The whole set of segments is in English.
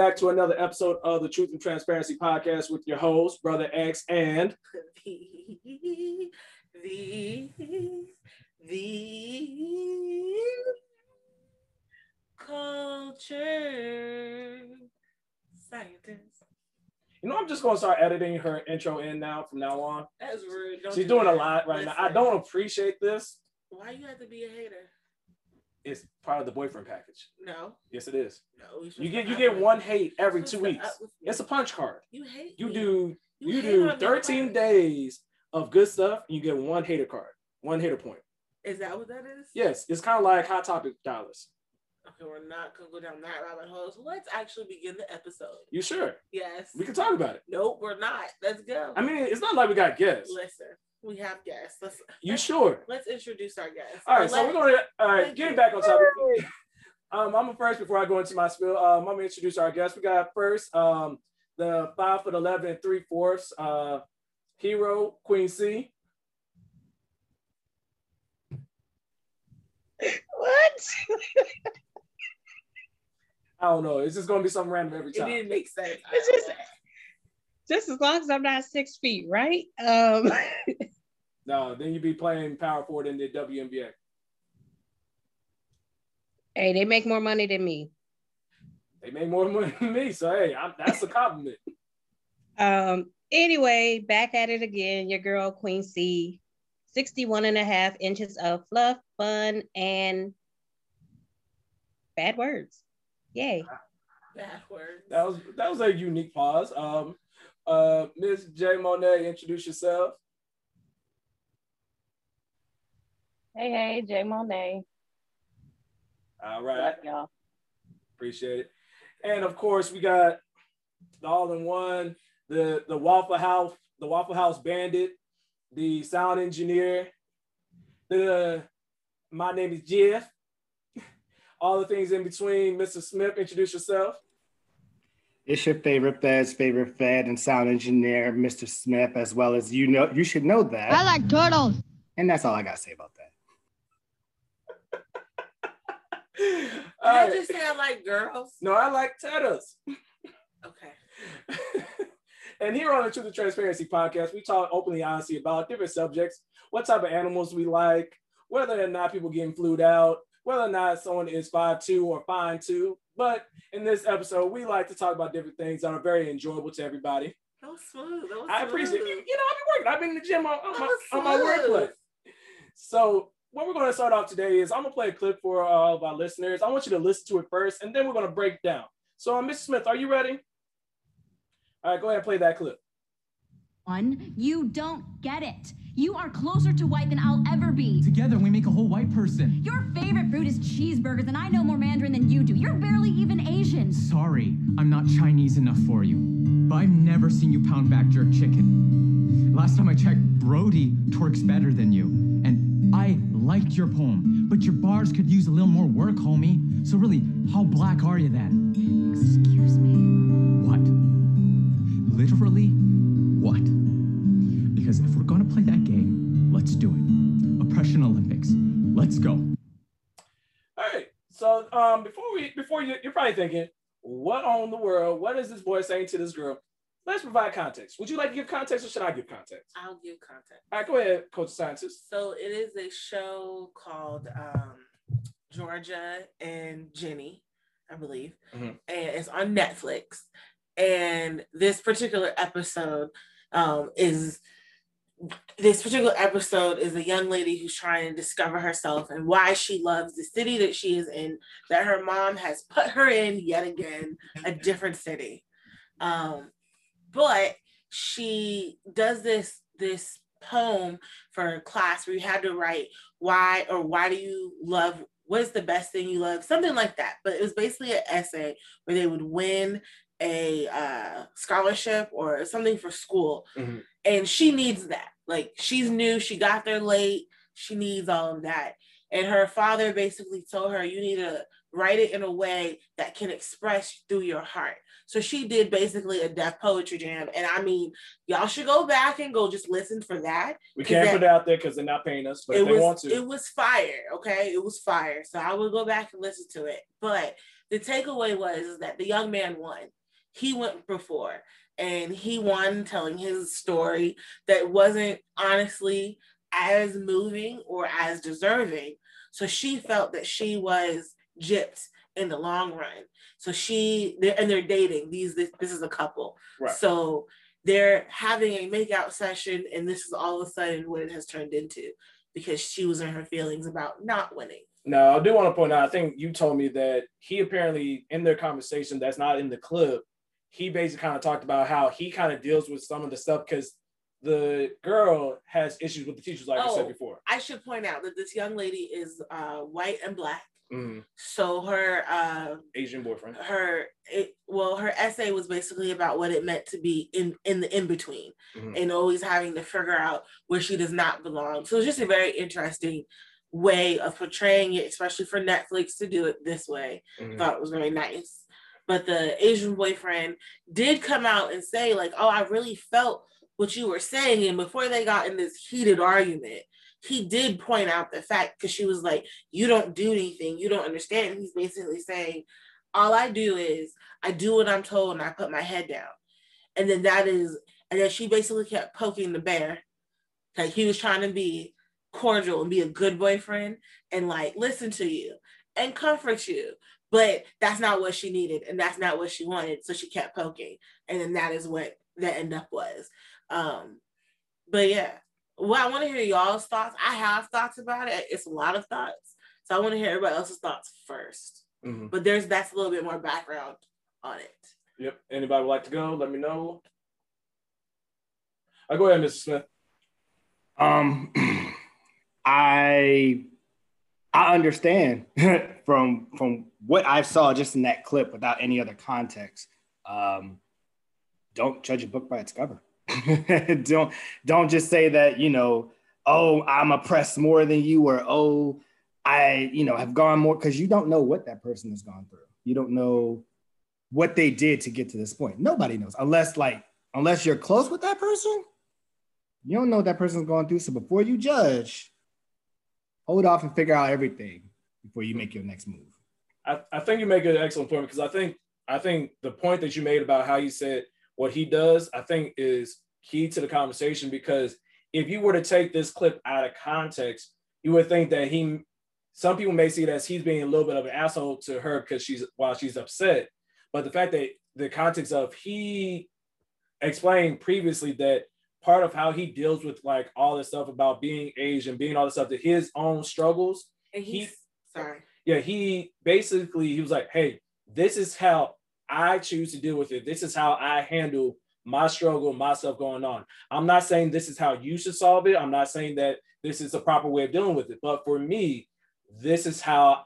All right, welcome back to another episode of the Truth and Transparency Podcast with your host, Brother X, and the the the culture scientist. you know, I'm just gonna start editing her intro in now from now on. That's rude. Don't She's do doing a lot right now. I don't appreciate this. Why you have to be a hater? It's part of the boyfriend package. No, Yes, it is. no. You get you get one hate every two weeks. It's a punch card. you hate. You me. do you hate do 13 days of good stuff, and you get one hater card, one hater point. Is that what that is? Yes, it's kind of like hot topic dollars. Okay, we're not gonna go down that rabbit hole. So let's actually begin the episode. You sure? Yes. We can talk about it. Nope, we're not. Let's go. I mean, it's not like we got guests. listen, we have guests. Let's You let's, sure? let's introduce our guests. All right, so we're going to, all right, Thank getting you. back on topic. Um, I'm gonna first, before I go into my spiel, um, I'm gonna introduce our guests. We got first um, the five foot 11 and three fourths uh, hero, Queen C. What? I don't know. It's just gonna be something random every time. It time. didn't make sense. It's just- Just as long as I'm not six feet, right? Um, No, then you'd be playing power forward in the WNBA. hey, they make more money than me. They make more money than me, so hey, I'm, that's a compliment. Um, anyway, back at it again. Your girl, Queen C, 61 and a half inches of fluff, fun, and bad words. Yay. Bad words. That was that was a unique pause. Um, uh, Miss J Monet, introduce yourself. Hey, hey, J. Monet. All right. Up, y'all? Appreciate it. And of course, we got the all-in-one, the the Waffle House, the Waffle House Bandit, the sound engineer, the my name is Jeff. All the things in between. Mr. Smith, introduce yourself. It's your favorite Fed's favorite Fed and sound engineer, Mr. Smith, as well as you know. You should know that, I like turtles. and that's all I gotta say about that. All I right. just sound like girls. No, I like turtles. Okay. and here on the Truth and Transparency podcast, we talk openly, honestly about different subjects, what type of animals we like, whether or not people getting flued out, whether or not someone is five two or fine two. But in this episode, we like to talk about different things that are very enjoyable to everybody. That was smooth. That was I appreciate it. smooth. You know, I've been working. I've been in the gym on, on my, was on my smooth. workplace. So what we're going to start off today is I'm going to play a clip for all of our listeners. I want you to listen to it first, and then we're going to break down. So, uh, Mr. Smith, are you ready? All right, go ahead and play that clip. One, you don't get it. You are closer to white than I'll ever be. Together, we make a whole white person. Your favorite food is cheeseburgers, and I know more Mandarin than you do. You're barely even Asian. Sorry, I'm not Chinese enough for you. But I've never seen you pound back jerk chicken. Last time I checked, Brody twerks better than you. And I liked your poem, but your bars could use a little more work, homie. So really, how black are you then? Excuse me. What? Literally, what? Because if we're gonna play that game, let's do it. Oppression Olympics. Let's go. All right. So, um, before we, before you, you're probably thinking, what on the world? What is this boy saying to this girl? Let's provide context. Would you like to give context, or should I give context? I'll give context. All right, go ahead, Coach Scientist. So it is a show called um, Georgia and Jenny, I believe, Mhm. and it's on Netflix. And this particular episode um, is this particular episode is a young lady who's trying to discover herself and why she loves the city that she is in, that her mom has put her in yet again, a different city. Um, but she does this this poem for class where you had to write why or why do you love what is the best thing you love something like that but it was basically an essay where they would win a uh, scholarship or something for school Mhm. And she needs that. Like she's new she got there late she needs all of that. And her father basically told her you need to write it in a way that can express through your heart. So she did basically a Def Poetry Jam and i mean y'all should go back and go just listen for that We can't that- put it out there because they're not paying us, but it was want to. it was fire okay? It was fire. So i will go back and listen to it. But the takeaway was that the young man won. He went before and he won telling his story that wasn't honestly as moving or as deserving. So she felt that she was gypped in the long run. So she and they're dating. These this, this is a couple. Right. So they're having a makeout session, and this is all of a sudden what it has turned into because she was in her feelings about not winning. Now, I do want to point out, I think you told me that he apparently, in their conversation that's not in the clip, he basically kind of talked about how he kind of deals with some of the stuff because the girl has issues with the teachers, like I said Oh. before. I should point out that this young lady is uh, white and black. Mhm. So her uh, Asian boyfriend. her it, well her essay was basically about what it meant to be in in the in between Mhm. and always having to figure out where she does not belong so it's just a very interesting way of portraying it especially for netflix to do it this way Mhm. thought it was very nice but the asian boyfriend did come out and say like oh i really felt what you were saying. And before they got in this heated argument he did point out the fact because she was like you don't do anything. You don't understand. He's basically saying all i do is i do what i'm told and i put my head down. And then that is and then she basically kept poking the bear. Like he was trying to be cordial and be a good boyfriend and like listen to you and comfort you but that's not what she needed and that's not what she wanted so she kept poking and then that is what that end up was um but yeah well i want to hear y'all's thoughts i have thoughts about it it's a lot of thoughts so i want to hear everybody else's thoughts first Mhm. but there's that's a little bit more background on it Yep. Anybody would like to go? Let me know. I go ahead, Mr. Smith. Um, I I understand from from what I saw just in that clip without any other context. Um, don't judge a book by its cover. don't don't just say that you know. Oh, I'm oppressed more than you, or oh, I you know have gone more because you don't know what that person has gone through. You don't know what they did to get to this point. Nobody knows unless like unless you're close with that person you don't know what that person's going through. So before you judge, hold off and figure out everything before you make your next move. I, I think you make an excellent point because I think I think the point that you made about how you said what he does, I think is key to the conversation because if you were to take this clip out of context, you would think that he some people may see it as he's being a little bit of an asshole to her because she's while she's upset. But the fact that the context of he explained previously that part of how he deals with like all this stuff about being Asian, being all this stuff, that his own struggles and He- sorry yeah, he basically he was like, "Hey, this is how I choose to deal with it. This is how I handle my struggle, my stuff going on. I'm not saying this is how you should solve it. I'm not saying that this is the proper way of dealing with it. But for me, this is how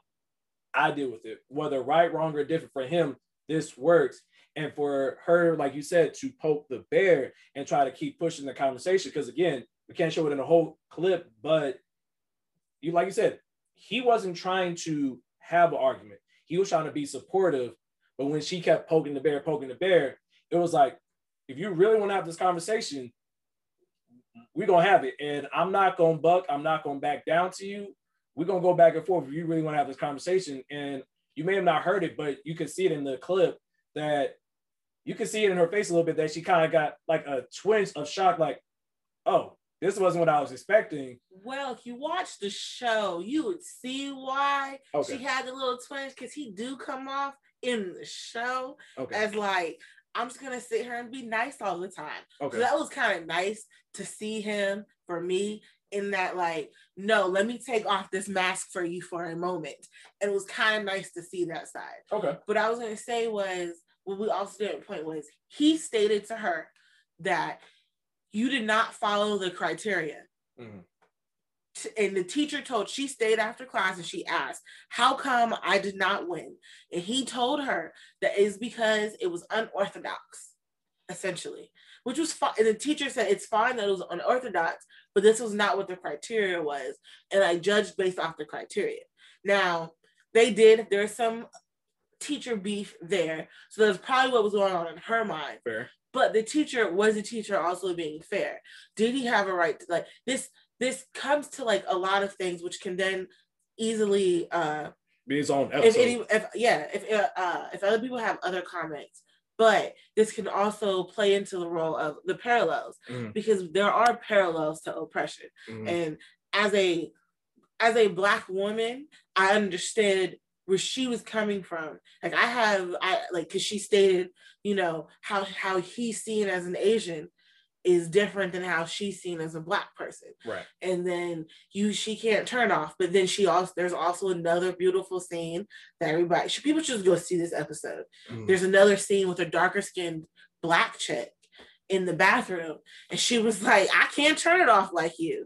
I deal with it. Whether right, wrong, or different for him, this works. And for her, like you said, to poke the bear and try to keep pushing the conversation. Because again, we can't show it in a whole clip, but you like you said, he wasn't trying to have an argument. He was trying to be supportive. But when she kept poking the bear, poking the bear, it was like, if you really want to have this conversation, we're gonna have it. And I'm not gonna buck, I'm not gonna back down to you. We're gonna go back and forth if you really want to have this conversation. And you may have not heard it, but you can see it in the clip that you can see it in her face a little bit that she kind of got like a twinge of shock, like, oh, this wasn't what I was expecting. Well, if you watch the show, you would see why Okay. she had the little twinge because he do come off in the show Okay. as like, I'm just gonna sit here and be nice all the time. Okay. So that was kind of nice to see him for me in that like, no, let me take off this mask for you for a moment. And it was kind of nice to see that side. Okay. What I was gonna say was what we also didn't point was he stated to her that you did not follow the criteria. Mhm. And the teacher told she stayed after class and she asked, How come I did not win? And he told her that it's because it was unorthodox, essentially, which was fine. And the teacher said it's fine that it was unorthodox, but this was not what the criteria was. And I judged based off the criteria. Now, they did, there's some teacher beef there. So that's probably what was going on in her mind. Fair. But the teacher was the teacher also being fair. Did he have a right to like this? This comes to like a lot of things which can then easily uh be its own if any, if yeah, if uh, uh, if other people have other comments, but this can also play into the role of the parallels Mhm. because there are parallels to oppression, Mhm. and as a as a black woman, I understood where she was coming from. Like I have, I like because she stated, you know, how how he's seen as an Asian is different than how she's seen as a black person right. and then you she can't turn off but then she also there's also another beautiful scene that everybody should people should go see this episode Mhm. there's another scene with a darker skinned black chick in the bathroom and she was like i can't turn it off like you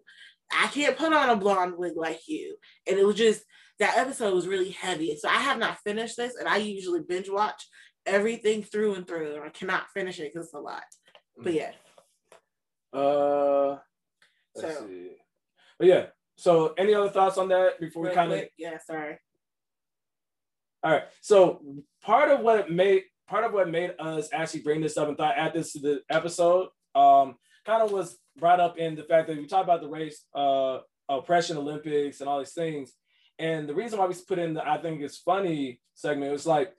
i can't put on a blonde wig like you and it was just that episode was really heavy so i have not finished this and i usually binge watch everything through and through and i cannot finish it because it's a lot but yeah Uh, let's So- see. But yeah. So, any other thoughts on that before we kind of yeah sorry All right. So part of what made part of what made us actually bring this up and thought add this to the episode um kind of was brought up in the fact that we talked about the race uh oppression Olympics and all these things. And the reason why we put in the I think it's funny segment was like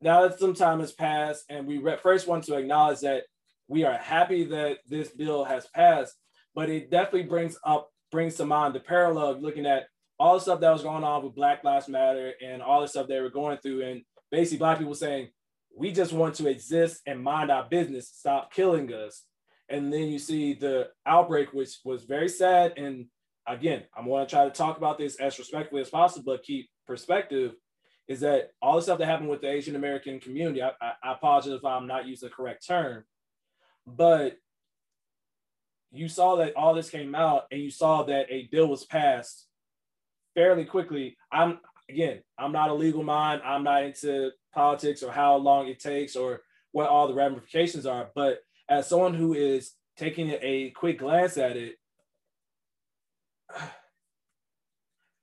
now that some time has passed and we first want to acknowledge that we are happy that this bill has passed, but it definitely brings up brings to mind the parallel of looking at all the stuff that was going on with Black Lives Matter and all the stuff they were going through, and basically black people saying, we just want to exist and mind our business, stop killing us. And then you see the outbreak, which was very sad. And again, I'm going to try to talk about this as respectfully as possible, but keep perspective is that all the stuff that happened with the Asian American community, I, I, I apologize if I'm not using the correct term, but you saw that all this came out and you saw that a bill was passed fairly quickly. I'm again, I'm not a legal mind. I'm not into politics or how long it takes or what all the ramifications are. But as someone who is taking a quick glance at it,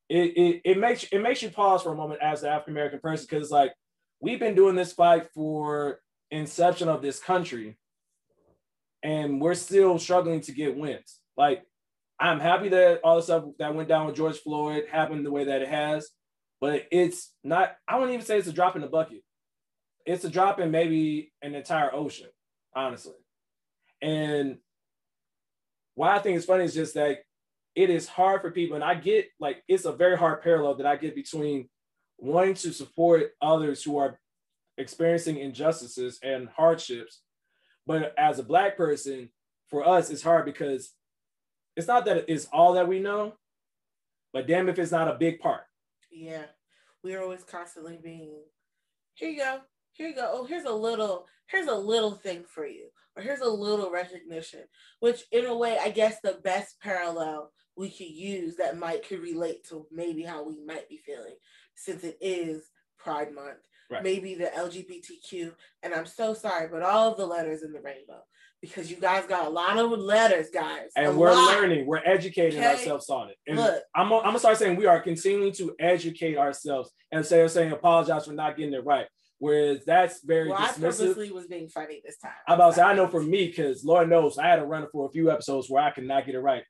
it, it, it makes it makes you pause for a moment as an African American person because it's like we've been doing this fight for inception of this country, and we're still struggling to get wins. Like I'm happy that all the stuff that went down with George Floyd happened the way that it has, but it's not. I wouldn't even say it's a drop in the bucket. It's a drop in maybe an entire ocean, honestly. And why I think it's funny is just that it is hard for people, and I get like it's a very hard parallel that I get between wanting to support others who are experiencing injustices and hardships, but as a black person, for us, it's hard because it's not that it's all that we know, but damn if it's not a big part. Yeah, we are always constantly being. Here you go. Here you go. Oh, here's a little. Here's a little thing for you, or here's a little recognition. Which, in a way, I guess the best parallel we could use that might could relate to maybe how we might be feeling, since it is Pride Month. Right. Maybe the LGBTQ, and I'm so sorry, but all of the letters in the rainbow, because you guys got a lot of letters, guys. And we're lot. learning, we're educating Okay. ourselves on it. And Look. I'm, I'm gonna start saying we are continuing to educate ourselves instead of saying apologize for not getting it right. Whereas that's very Well, I dismissive. purposely was being funny this time. I'm about to say, I know for me, because Lord knows I had to run it for a few episodes where I could not get it right.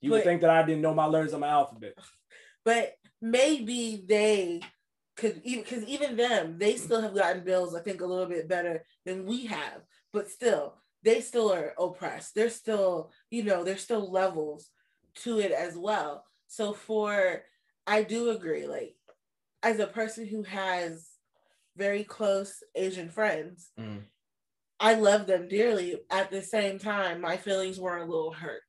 You would think that I didn't know my letters on my alphabet. but maybe they could even because even them they still have gotten bills i think a little bit better than we have. But still they still are oppressed. They're still you know there's still levels to it as well. So for i do agree like as a person who has very close asian friends Mm. i love them dearly. At the same time my feelings were a little hurt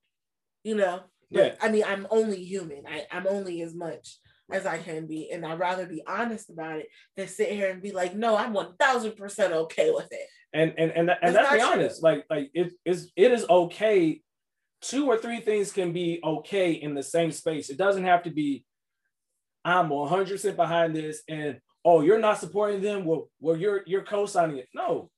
you know but Yeah. I mean, I'm only human. I, I'm only as much as I can be. And I'd rather be honest about it than sit here and be like, no, I'm 1000% okay with it. And and and, and let's be honest, like like it is it is okay. Two or three things can be okay in the same space. It doesn't have to be. I'm 100 percent behind this, and oh, you're not supporting them. Well, well, you're you're co-signing it. No,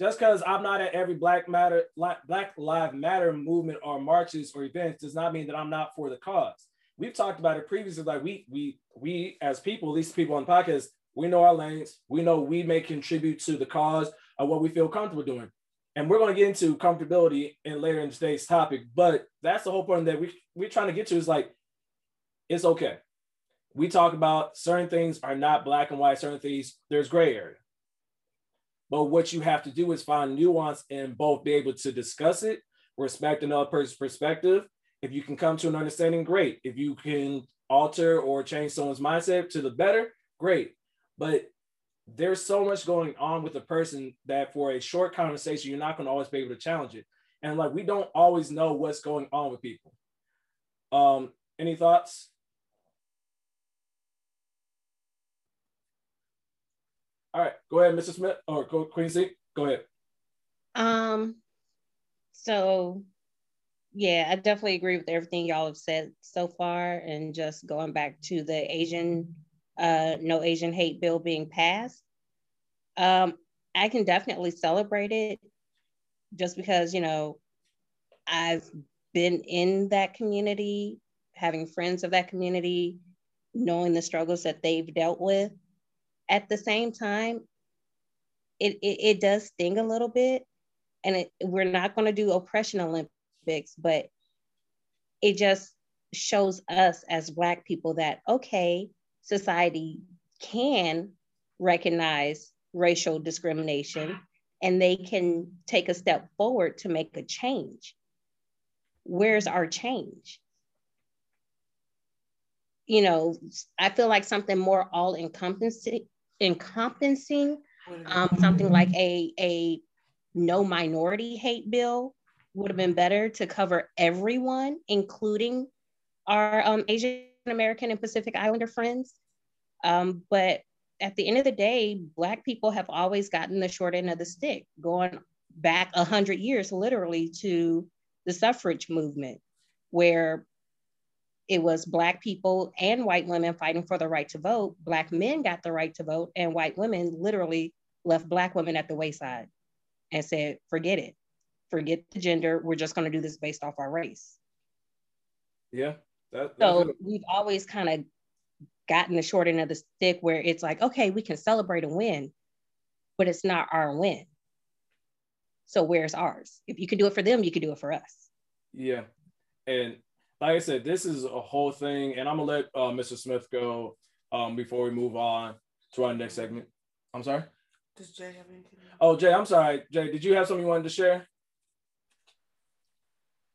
just because I'm not at every Black Matter Black Black Live Matter movement or marches or events does not mean that I'm not for the cause. We've talked about it previously. Like we we we as people, least people on the podcast, we know our lanes. We know we may contribute to the cause of what we feel comfortable doing. And we're going to get into comfortability in later in today's topic. But that's the whole point that we we're trying to get to is like, it's okay. we talk about certain things are not black and white, certain things there's gray area. But what you have to do is find nuance and both be able to discuss it, respect another person's perspective. If you can come to an understanding, great. If you can alter or change someone's mindset to the better, great. But there's so much going on with a person that for a short conversation, you're not going to always be able to challenge it. And like we don't always know what's going on with people. Um, any thoughts? All right, go ahead, Mr. Smith or go Queen. Go ahead. Um, so yeah, I definitely agree with everything y'all have said so far. And just going back to the Asian, uh, no Asian hate bill being passed. Um, I can definitely celebrate it just because, you know, I've been in that community, having friends of that community, knowing the struggles that they've dealt with at the same time, it, it, it does sting a little bit. And it, we're not going to do oppression Olympics, but it just shows us as Black people that, okay, society can recognize racial discrimination and they can take a step forward to make a change. Where's our change? You know, I feel like something more all encompassing encompassing um, something like a, a no minority hate bill would have been better to cover everyone, including our um, Asian American and Pacific Islander friends. Um, but at the end of the day, Black people have always gotten the short end of the stick, going back 100 years literally to the suffrage movement, where it was black people and white women fighting for the right to vote. Black men got the right to vote and white women literally left black women at the wayside and said forget it. Forget the gender. We're just going to do this based off our race. Yeah that, so we've always kind of gotten the short end of the stick where it's like okay we can celebrate a win but it's not our win. So where's ours? If you can do it for them you can do it for us. Yeah and like I said, this is a whole thing, and I'm gonna let uh, Mr. Smith go um, before we move on to our next segment. I'm sorry. Does Jay have anything? Oh, Jay, I'm sorry. Jay, did you have something you wanted to share?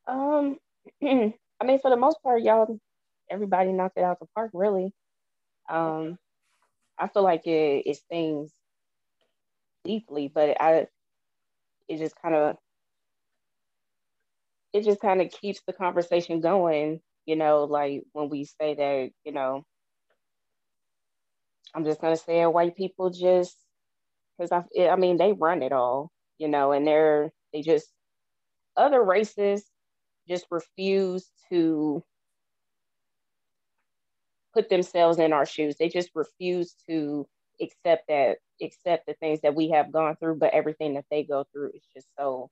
Um, I mean, for the most part, y'all, everybody knocked it out the park, really. Um, I feel like it, it stings deeply, but I, it just kind of it just kind of keeps the conversation going, you know, like when we say that, you know, I'm just gonna say white people just because I, I mean, they run it all, you know, and they're they just other races just refuse to put themselves in our shoes. They just refuse to accept that, accept the things that we have gone through, but everything that they go through is just so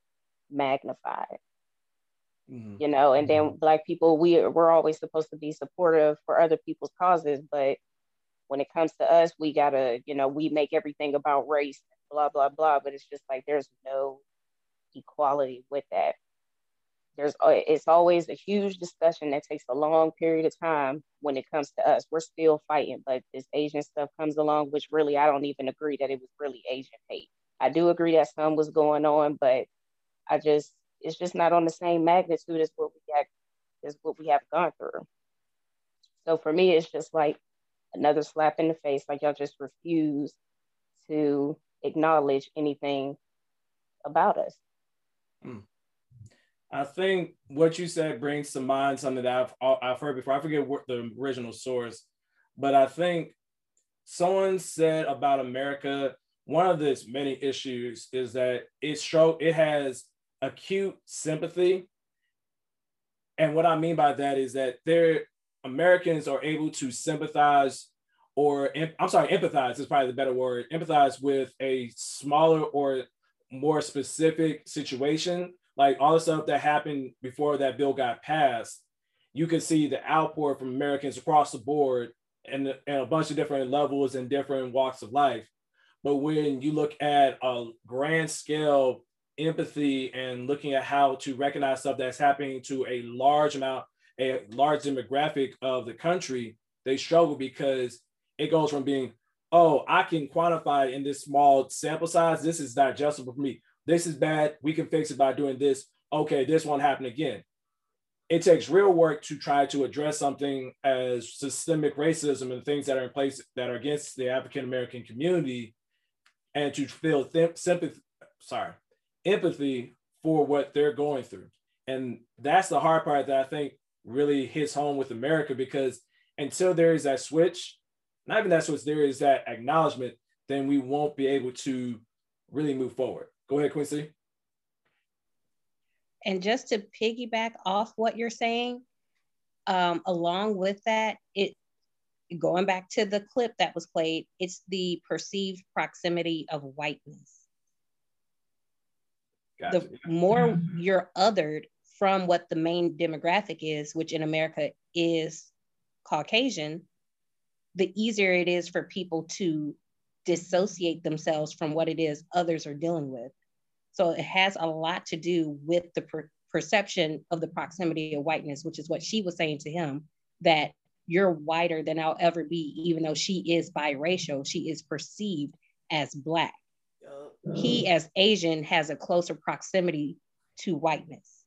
magnified mm-hmm. you know and then mm-hmm. black people we we're always supposed to be supportive for other people's causes but when it comes to us we gotta you know we make everything about race blah blah blah but it's just like there's no equality with that there's it's always a huge discussion that takes a long period of time when it comes to us we're still fighting but this asian stuff comes along which really i don't even agree that it was really asian hate i do agree that some was going on but i just it's just not on the same magnitude as what we got as what we have gone through. So for me, it's just like another slap in the face. Like y'all just refuse to acknowledge anything about us. Hmm. I think what you said brings to mind something that I've I've heard before. I forget what the original source, but I think someone said about America. One of its many issues is that it show it has acute sympathy. And what I mean by that is that they're Americans are able to sympathize or I'm sorry, empathize is probably the better word, empathize with a smaller or more specific situation, like all the stuff that happened before that bill got passed. You can see the outpour from Americans across the board and, and a bunch of different levels and different walks of life. But when you look at a grand scale empathy and looking at how to recognize stuff that's happening to a large amount, a large demographic of the country, they struggle because it goes from being, oh, I can quantify in this small sample size. This is digestible for me. This is bad. We can fix it by doing this. Okay, this won't happen again. It takes real work to try to address something as systemic racism and things that are in place that are against the African American community, and to feel th- sympathy, sorry, empathy for what they're going through. And that's the hard part that I think really hits home with America because until there is that switch, not even that switch, there is that acknowledgement, then we won't be able to really move forward. Go ahead, Queen C. And just to piggyback off what you're saying, um, along with that, it going back to the clip that was played, it's the perceived proximity of whiteness. Gotcha. The more you're othered from what the main demographic is, which in America is Caucasian, the easier it is for people to dissociate themselves from what it is others are dealing with. So it has a lot to do with the per- perception of the proximity of whiteness, which is what she was saying to him that you're whiter than I'll ever be, even though she is biracial, she is perceived as Black. He, as Asian, has a closer proximity to whiteness.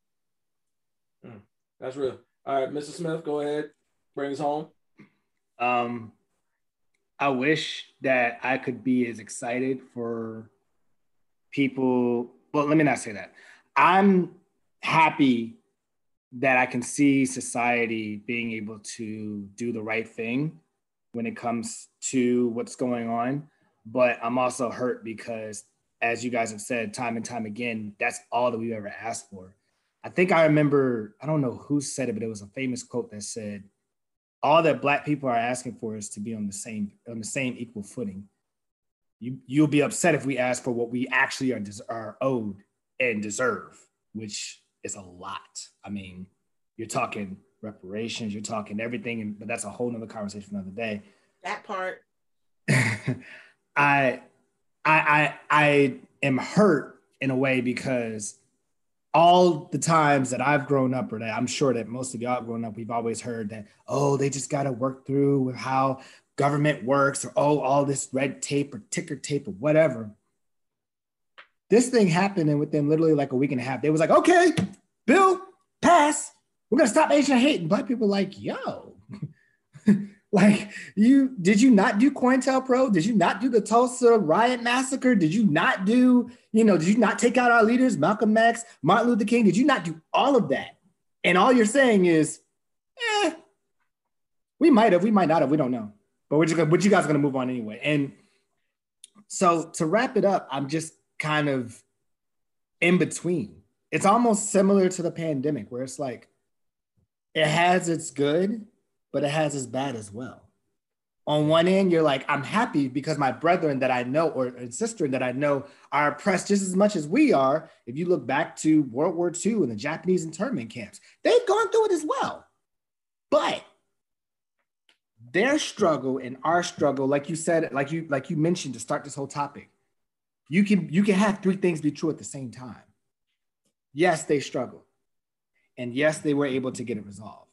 Mm, that's real. All right, Mr. Smith, go ahead. Bring us home. Um, I wish that I could be as excited for people. Well, let me not say that. I'm happy that I can see society being able to do the right thing when it comes to what's going on. But I'm also hurt because, as you guys have said time and time again, that's all that we've ever asked for. I think I remember, I don't know who said it, but it was a famous quote that said, all that black people are asking for is to be on the same on the same equal footing. You you'll be upset if we ask for what we actually are are owed and deserve, which is a lot. I mean, you're talking reparations, you're talking everything, but that's a whole nother conversation for another day. That part. I I I I am hurt in a way because all the times that I've grown up, or that I'm sure that most of y'all have grown up, we've always heard that, oh, they just got to work through how government works, or oh, all this red tape or ticker tape or whatever. This thing happened, and within literally like a week and a half, they was like, okay, bill, pass. We're gonna stop Asian hate. And black people like, yo, Like you did you not do COINTELPRO? Did you not do the Tulsa riot massacre? Did you not do, you know, did you not take out our leaders, Malcolm X, Martin Luther King? Did you not do all of that? And all you're saying is, eh, we might have, we might not have, we don't know. But we're just gonna, but you guys are gonna move on anyway. And so to wrap it up, I'm just kind of in between. It's almost similar to the pandemic where it's like it has its good but it has its bad as well. On one end, you're like, I'm happy because my brethren that I know or sister that I know are oppressed just as much as we are. If you look back to World War II and the Japanese internment camps, they've gone through it as well. But their struggle and our struggle, like you said, like you like you mentioned to start this whole topic, you can you can have three things be true at the same time. Yes, they struggled, and yes, they were able to get it resolved.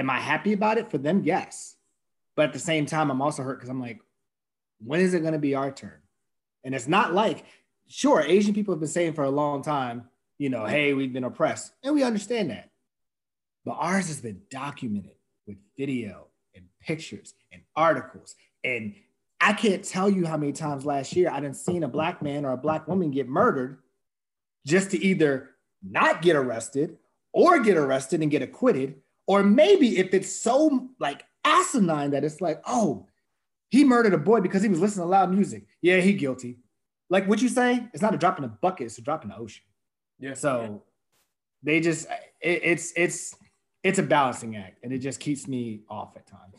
Am I happy about it for them? Yes. But at the same time, I'm also hurt because I'm like, when is it going to be our turn? And it's not like, sure, Asian people have been saying for a long time, you know, hey, we've been oppressed. And we understand that. But ours has been documented with video and pictures and articles. And I can't tell you how many times last year I didn't seen a black man or a black woman get murdered just to either not get arrested or get arrested and get acquitted or maybe if it's so like asinine that it's like, oh, he murdered a boy because he was listening to loud music. Yeah, he guilty. Like what you say, it's not a drop in a bucket, it's a drop in the ocean. Yeah. So they just it, it's it's it's a balancing act and it just keeps me off at times.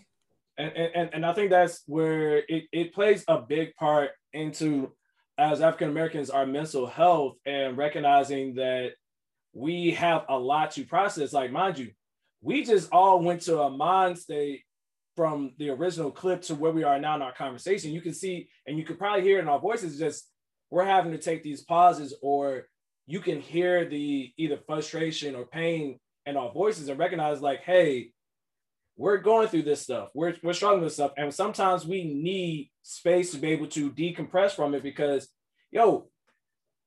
And, and, and I think that's where it, it plays a big part into as African Americans our mental health and recognizing that we have a lot to process. Like, mind you, we just all went to a mind state from the original clip to where we are now in our conversation. You can see, and you can probably hear in our voices, just we're having to take these pauses, or you can hear the either frustration or pain in our voices and recognize, like, hey, we're going through this stuff. We're we're struggling with stuff, and sometimes we need space to be able to decompress from it because, yo,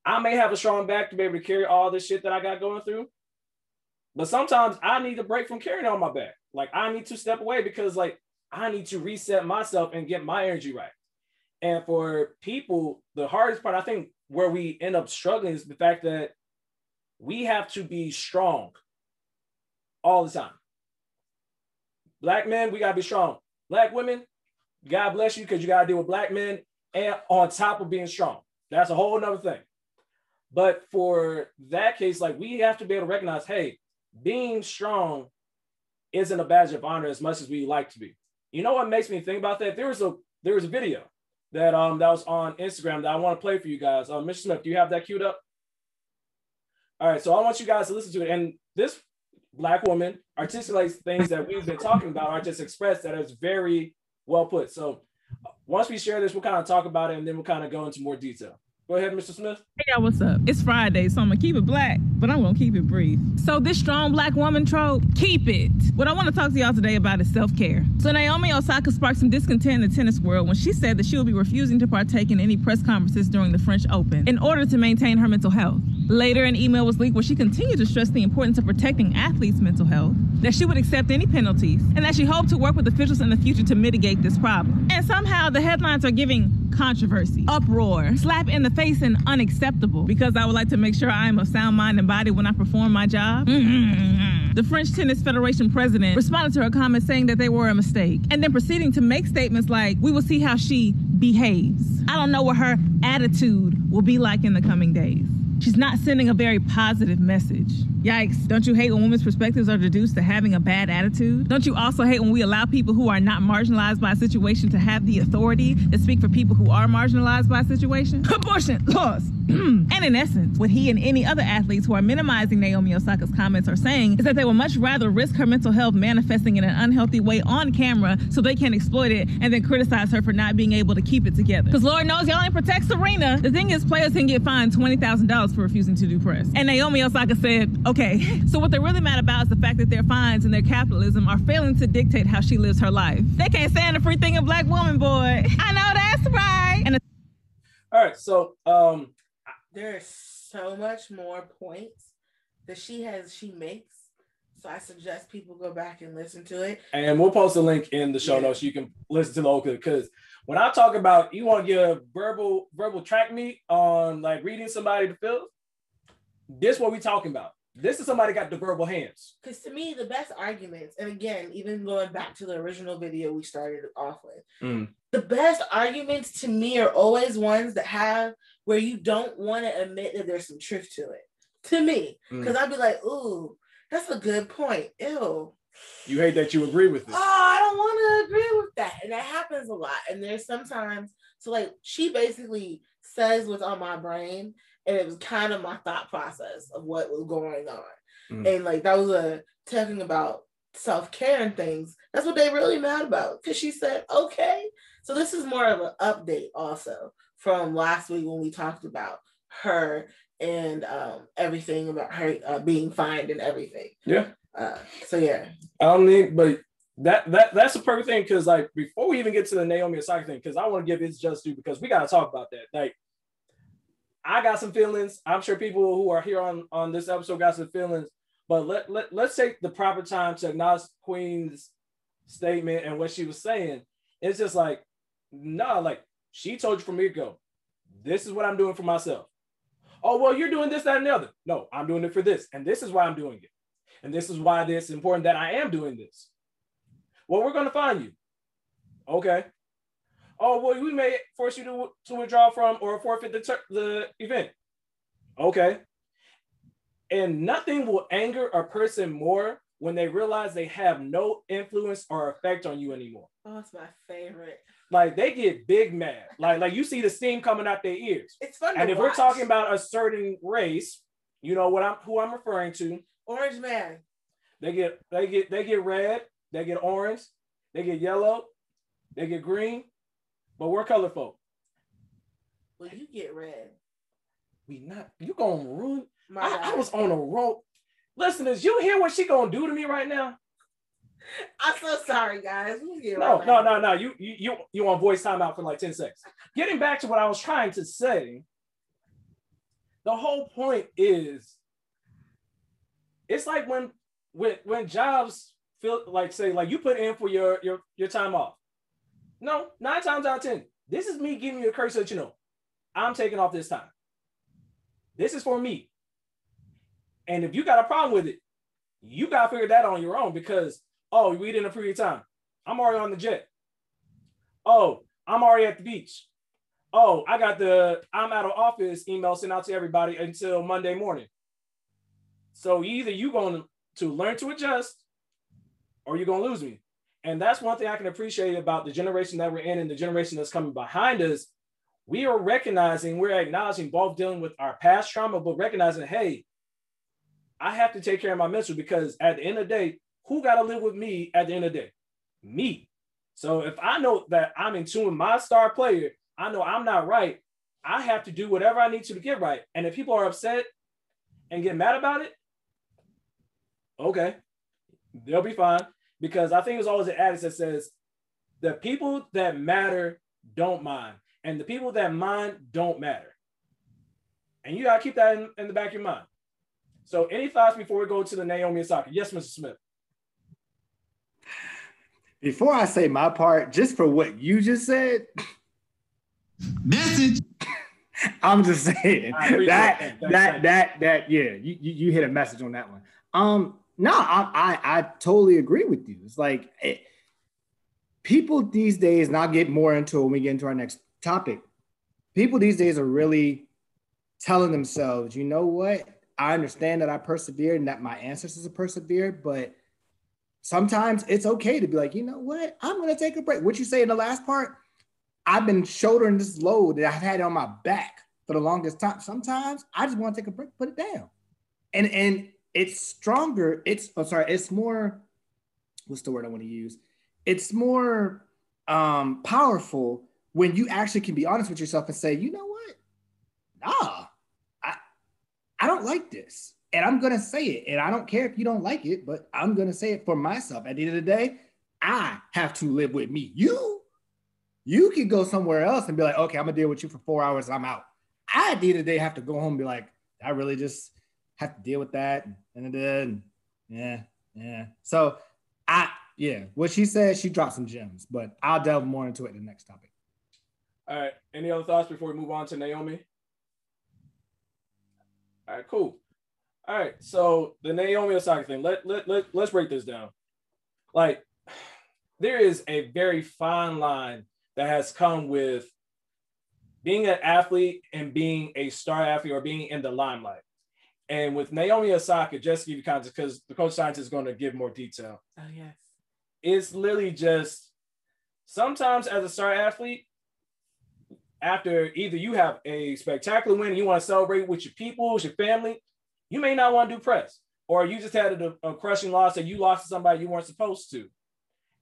I may have a strong back to be able to carry all this shit that I got going through, but sometimes I need a break from carrying on my back. Like I need to step away because like I need to reset myself and get my energy right. And for people, the hardest part, I think, where we end up struggling is the fact that we have to be strong all the time. Black men, we gotta be strong. Black women, God bless you because you gotta deal with black men and on top of being strong. That's a whole nother thing. But for that case, like we have to be able to recognize, hey, being strong isn't a badge of honor as much as we like to be. You know what makes me think about that? There was a there was a video that um that was on Instagram that I want to play for you guys. Um, Mr. Smith, do you have that queued up? All right, so I want you guys to listen to it. And this black woman articulates things that we've been talking about, or just expressed that is very well put. So once we share this, we'll kind of talk about it and then we'll kind of go into more detail. Go ahead, Mr. Smith. Hey, y'all, what's up? It's Friday, so I'm gonna keep it black, but I'm gonna keep it brief. So, this strong black woman trope, keep it. What I wanna talk to y'all today about is self care. So, Naomi Osaka sparked some discontent in the tennis world when she said that she will be refusing to partake in any press conferences during the French Open in order to maintain her mental health. Later, an email was leaked where she continued to stress the importance of protecting athletes' mental health, that she would accept any penalties, and that she hoped to work with officials in the future to mitigate this problem. And somehow the headlines are giving controversy, uproar, slap in the face, and unacceptable because I would like to make sure I am of sound mind and body when I perform my job. Mm-hmm. The French Tennis Federation president responded to her comments saying that they were a mistake and then proceeding to make statements like, We will see how she behaves. I don't know what her attitude will be like in the coming days. She's not sending a very positive message. Yikes. Don't you hate when women's perspectives are reduced to having a bad attitude? Don't you also hate when we allow people who are not marginalized by a situation to have the authority to speak for people who are marginalized by a situation? Abortion, laws. and in essence, what he and any other athletes who are minimizing Naomi Osaka's comments are saying is that they would much rather risk her mental health manifesting in an unhealthy way on camera so they can exploit it and then criticize her for not being able to keep it together. Because Lord knows y'all ain't protect Serena. The thing is, players can get fined $20,000 for refusing to do press. And Naomi Osaka said, okay, so what they're really mad about is the fact that their fines and their capitalism are failing to dictate how she lives her life. They can't stand a free thing of black woman, boy. I know that's right. And All right, so um There's so much more points that she has she makes. So I suggest people go back and listen to it. and we'll post a link in the show Yeah. notes. You can listen to the whole clip because when I talk about you want to give verbal verbal track meet on like reading somebody to fill, this what we talking about. This is somebody got the verbal hands. Because to me, the best arguments, and again, even going back to the original video we started off with, Mm. the best arguments to me are always ones that have where you don't want to admit that there's some truth to it. To me, Mm. because I'd be like, ooh, that's a good point. Ew. You hate that you agree with it. Oh, I don't want to agree with that. And that happens a lot. And there's sometimes, so like she basically says what's on my brain, and it was kind of my thought process of what was going on. Mm. And like that was a talking about self-care and things. That's what they really mad about. Cause she said, okay. So this is more of an update also from last week when we talked about her and um, everything about her uh, being fined and everything. Yeah. Uh, so yeah. I don't need, but that that that's the perfect thing because like before we even get to the Naomi Osaka thing, because I want to give his just due because we gotta talk about that. Like, I got some feelings. I'm sure people who are here on on this episode got some feelings. But let let let's take the proper time to acknowledge Queen's statement and what she was saying. It's just like, nah, like she told you from to go. This is what I'm doing for myself. Oh well, you're doing this, that, and the other. No, I'm doing it for this, and this is why I'm doing it. And this is why it's important that I am doing this. Well, we're going to find you. Okay. Oh, well, we may force you to, to withdraw from or forfeit the, ter- the event. Okay. And nothing will anger a person more when they realize they have no influence or effect on you anymore. Oh, it's my favorite. Like they get big mad. Like, like you see the steam coming out their ears. It's fun. And if we're talking about a certain race, you know what I'm who I'm referring to. Orange Man, They get they get they get red, they get orange, they get yellow, they get green, but we're colorful. well, you get red. We not you gonna ruin. My I, I was on a rope. Listeners, you hear what she gonna do to me right now? I'm so sorry, guys. We'll No, right no, no, no. You you you you want voice timeout for like 10 seconds. Getting back to what I was trying to say, the whole point is it's like when when when jobs feel like say like you put in for your your your time off. No, nine times out of ten, this is me giving you a curse that you know I'm taking off this time. This is for me. And if you got a problem with it, you gotta figure that on your own because oh, we didn't approve your time. I'm already on the jet. Oh, I'm already at the beach. Oh, I got the I'm out of office email sent out to everybody until Monday morning. So either you're going to learn to adjust or you're going to lose me. And that's one thing I can appreciate about the generation that we're in and the generation that's coming behind us. We are recognizing, we're acknowledging both dealing with our past trauma, but recognizing, hey, I have to take care of my mental because at the end of the day, who got to live with me at the end of the day? Me. So if I know that I'm in tune with my star player, I know I'm not right. I have to do whatever I need to to get right. And if people are upset and get mad about it, okay, they'll be fine. Because I think there's always an adage that says the people that matter don't mind, and the people that mind don't matter. And you gotta keep that in, in the back of your mind. So, any thoughts before we go to the Naomi Osaka? Yes, Mr. Smith. Before I say my part, just for what you just said, Message. I'm just saying that that. that that that that yeah, you, you you hit a message on that one. Um, no, I I, I totally agree with you. It's like it, people these days, and I'll get more into it when we get into our next topic. People these days are really telling themselves, you know what? I understand that I persevered and that my ancestors have persevered, but sometimes it's okay to be like, you know what? I'm gonna take a break. What you say in the last part? I've been shouldering this load that I've had on my back for the longest time. Sometimes I just want to take a break, put it down. And and it's stronger. It's oh sorry, it's more, what's the word I want to use? It's more um powerful when you actually can be honest with yourself and say, you know what? Nah, I I don't like this. And I'm gonna say it. And I don't care if you don't like it, but I'm gonna say it for myself. At the end of the day, I have to live with me. You you could go somewhere else and be like, okay, I'm gonna deal with you for four hours. I'm out. I at the end of the day have to go home and be like, I really just have to deal with that. And, and yeah, yeah. So I yeah, what she said, she dropped some gems, but I'll delve more into it in the next topic. All right. Any other thoughts before we move on to Naomi? All right, cool. All right. So the Naomi Osaka thing, let, let, let, let's break this down. Like, there is a very fine line that has come with being an athlete and being a star athlete or being in the limelight. And with Naomi Osaka, just to give you context, because the culture scientist is going to give more detail Oh yes. it's literally just sometimes as a star athlete, after either you have a spectacular win and you want to celebrate with your people, your family, you may not want to do press, or you just had a, a crushing loss that you lost to somebody you weren't supposed to.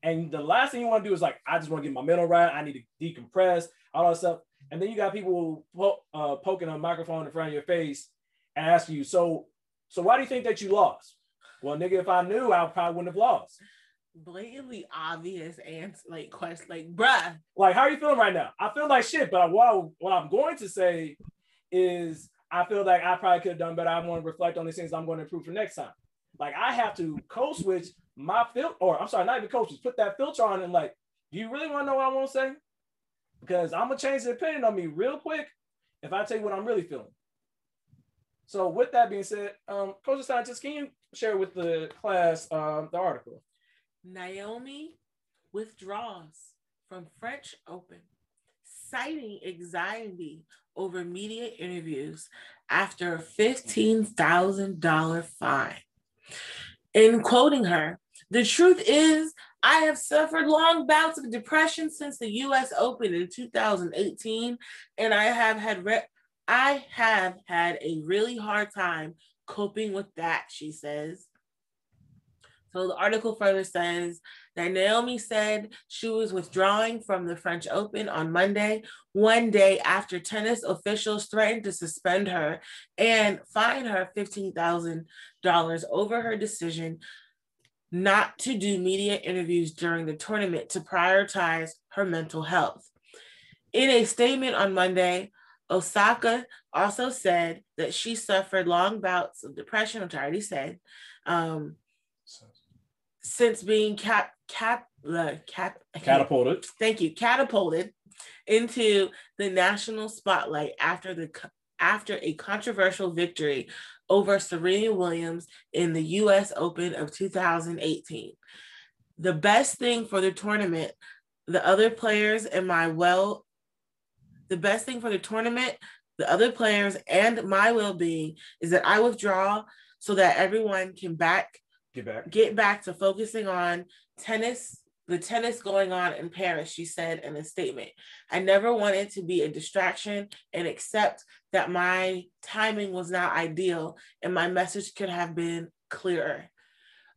And the last thing you want to do is like, I just want to get my mental right. I need to decompress, all that stuff. And then you got people po- uh, poking a microphone in front of your face asking you, so, so why do you think that you lost? Well, nigga, if I knew, I probably wouldn't have lost. Blatantly obvious answer, like question, like bruh. like how are you feeling right now i feel like shit but what, I- what i'm going to say is i feel like i probably could have done better i want to reflect on these things i'm going to improve for next time like i have to code switch my filter or i'm sorry not even code switch put that filter on and like do you really want to know what i want to say because i'm going to change the opinion on me real quick if i tell you what i'm really feeling so with that being said um culture scientist can you share with the class um, the article Naomi withdraws from French Open, citing anxiety over media interviews after a $15,000 fine. In quoting her, the truth is, I have suffered long bouts of depression since the US Open in 2018, and I have had re- I have had a really hard time coping with that, she says. So the article further says that Naomi said she was withdrawing from the French Open on Monday, one day after tennis officials threatened to suspend her and fine her $15,000 over her decision not to do media interviews during the tournament to prioritize her mental health. In a statement on Monday, Osaka also said that she suffered long bouts of depression, which I already said, um, since being cap, cap, uh, cap, Catapulted. thank you, catapulted into the national spotlight after the after a controversial victory over Serena Williams in the US Open of 2018. The best thing for the tournament, the other players and my well the best thing for the tournament, the other players and my well-being is that I withdraw so that everyone can back Get back. get back to focusing on tennis, the tennis going on in Paris, she said in a statement. I never wanted to be a distraction and accept that my timing was not ideal and my message could have been clearer.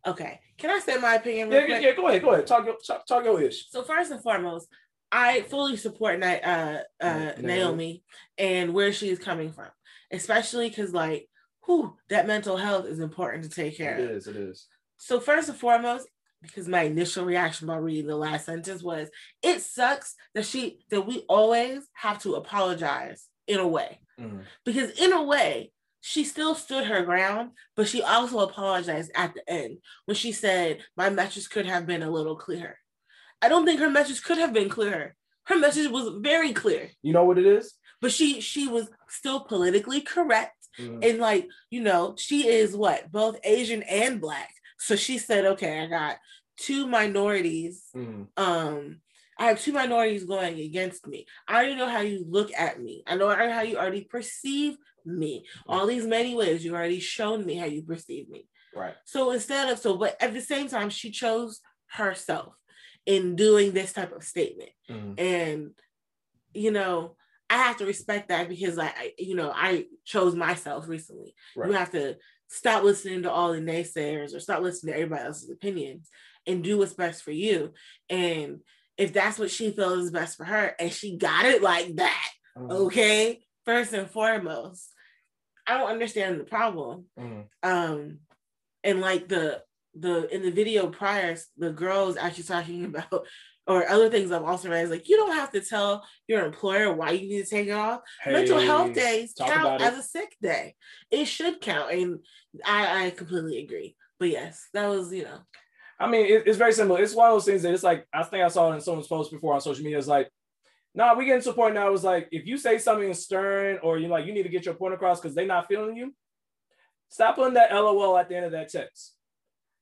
Okay, can I say my opinion? Yeah, quick? yeah, go ahead, go ahead. Talk your talk, talk your ish. So first and foremost, I fully support Ni- uh, uh, Naomi. Naomi and where she is coming from, especially because like, who that mental health is important to take care It of. It is. It is. So first and foremost, because my initial reaction by reading the last sentence was, it sucks that she that we always have to apologize in a way. Mhm. Because in a way, she still stood her ground, but she also apologized at the end when she said, My message could have been a little clearer. I don't think her message could have been clearer. Her message was very clear, You know what it is? but she she was still politically correct Mhm. and like you know she is what both asian and black so she said okay i got two minorities Mhm. um i have two minorities going against me i already know how you look at me i know how you already perceive me all these many ways you already shown me how you perceive me Right. so instead of so but at the same time she chose herself in doing this type of statement Mhm. and you know i have to respect that because I, I you know i chose myself recently Right. you have to stop listening to all the naysayers or stop listening to everybody else's opinions and do what's best for you and if that's what she feels is best for her and she got it like that Mhm. okay first and foremost i don't understand the problem Mhm. um and like the the in the video prior the girls actually talking about or other things i've also read is like you don't have to tell your employer why you need to take it off mental health days count as a sick day it should count and i i completely agree but yes that was you know I mean, it, it's very simple. It's one of those things that it's like I think I saw it in someone's post before on social media. It's like, nah, we getting to a point now. It's like if you say something stern or you like you need to get your point across because they're not feeling you, stop putting that LOL at the end of that text.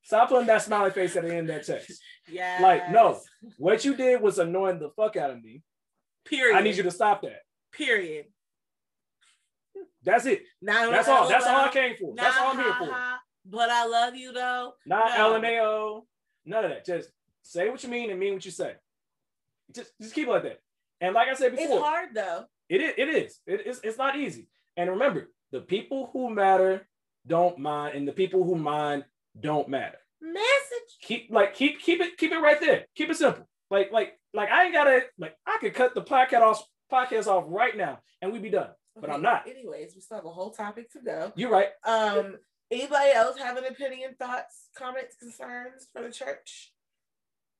Stop putting that smiley face at the end of that text. yeah Like, no, what you did was annoying the fuck out of me. period I need you to stop that. period That's it. Not That's all. That's all I came for. That's all I'm here for. but i love you though Not No. LMAO. None of that. Just say what you mean and mean what you say. Just, just keep it like that. And like I said before, it's hard though it is. It is. It is. It's not easy. And remember, the people who matter don't mind, and the people who mind don't matter. message Keep like keep keep it keep it right there. Keep it simple. Like like like I ain't gotta like I could cut the podcast off podcast off right now and we'd be done. But I'm not. anyways we still have a whole topic to go You're right. Um, anybody else have an opinion, thoughts, comments, concerns for the church,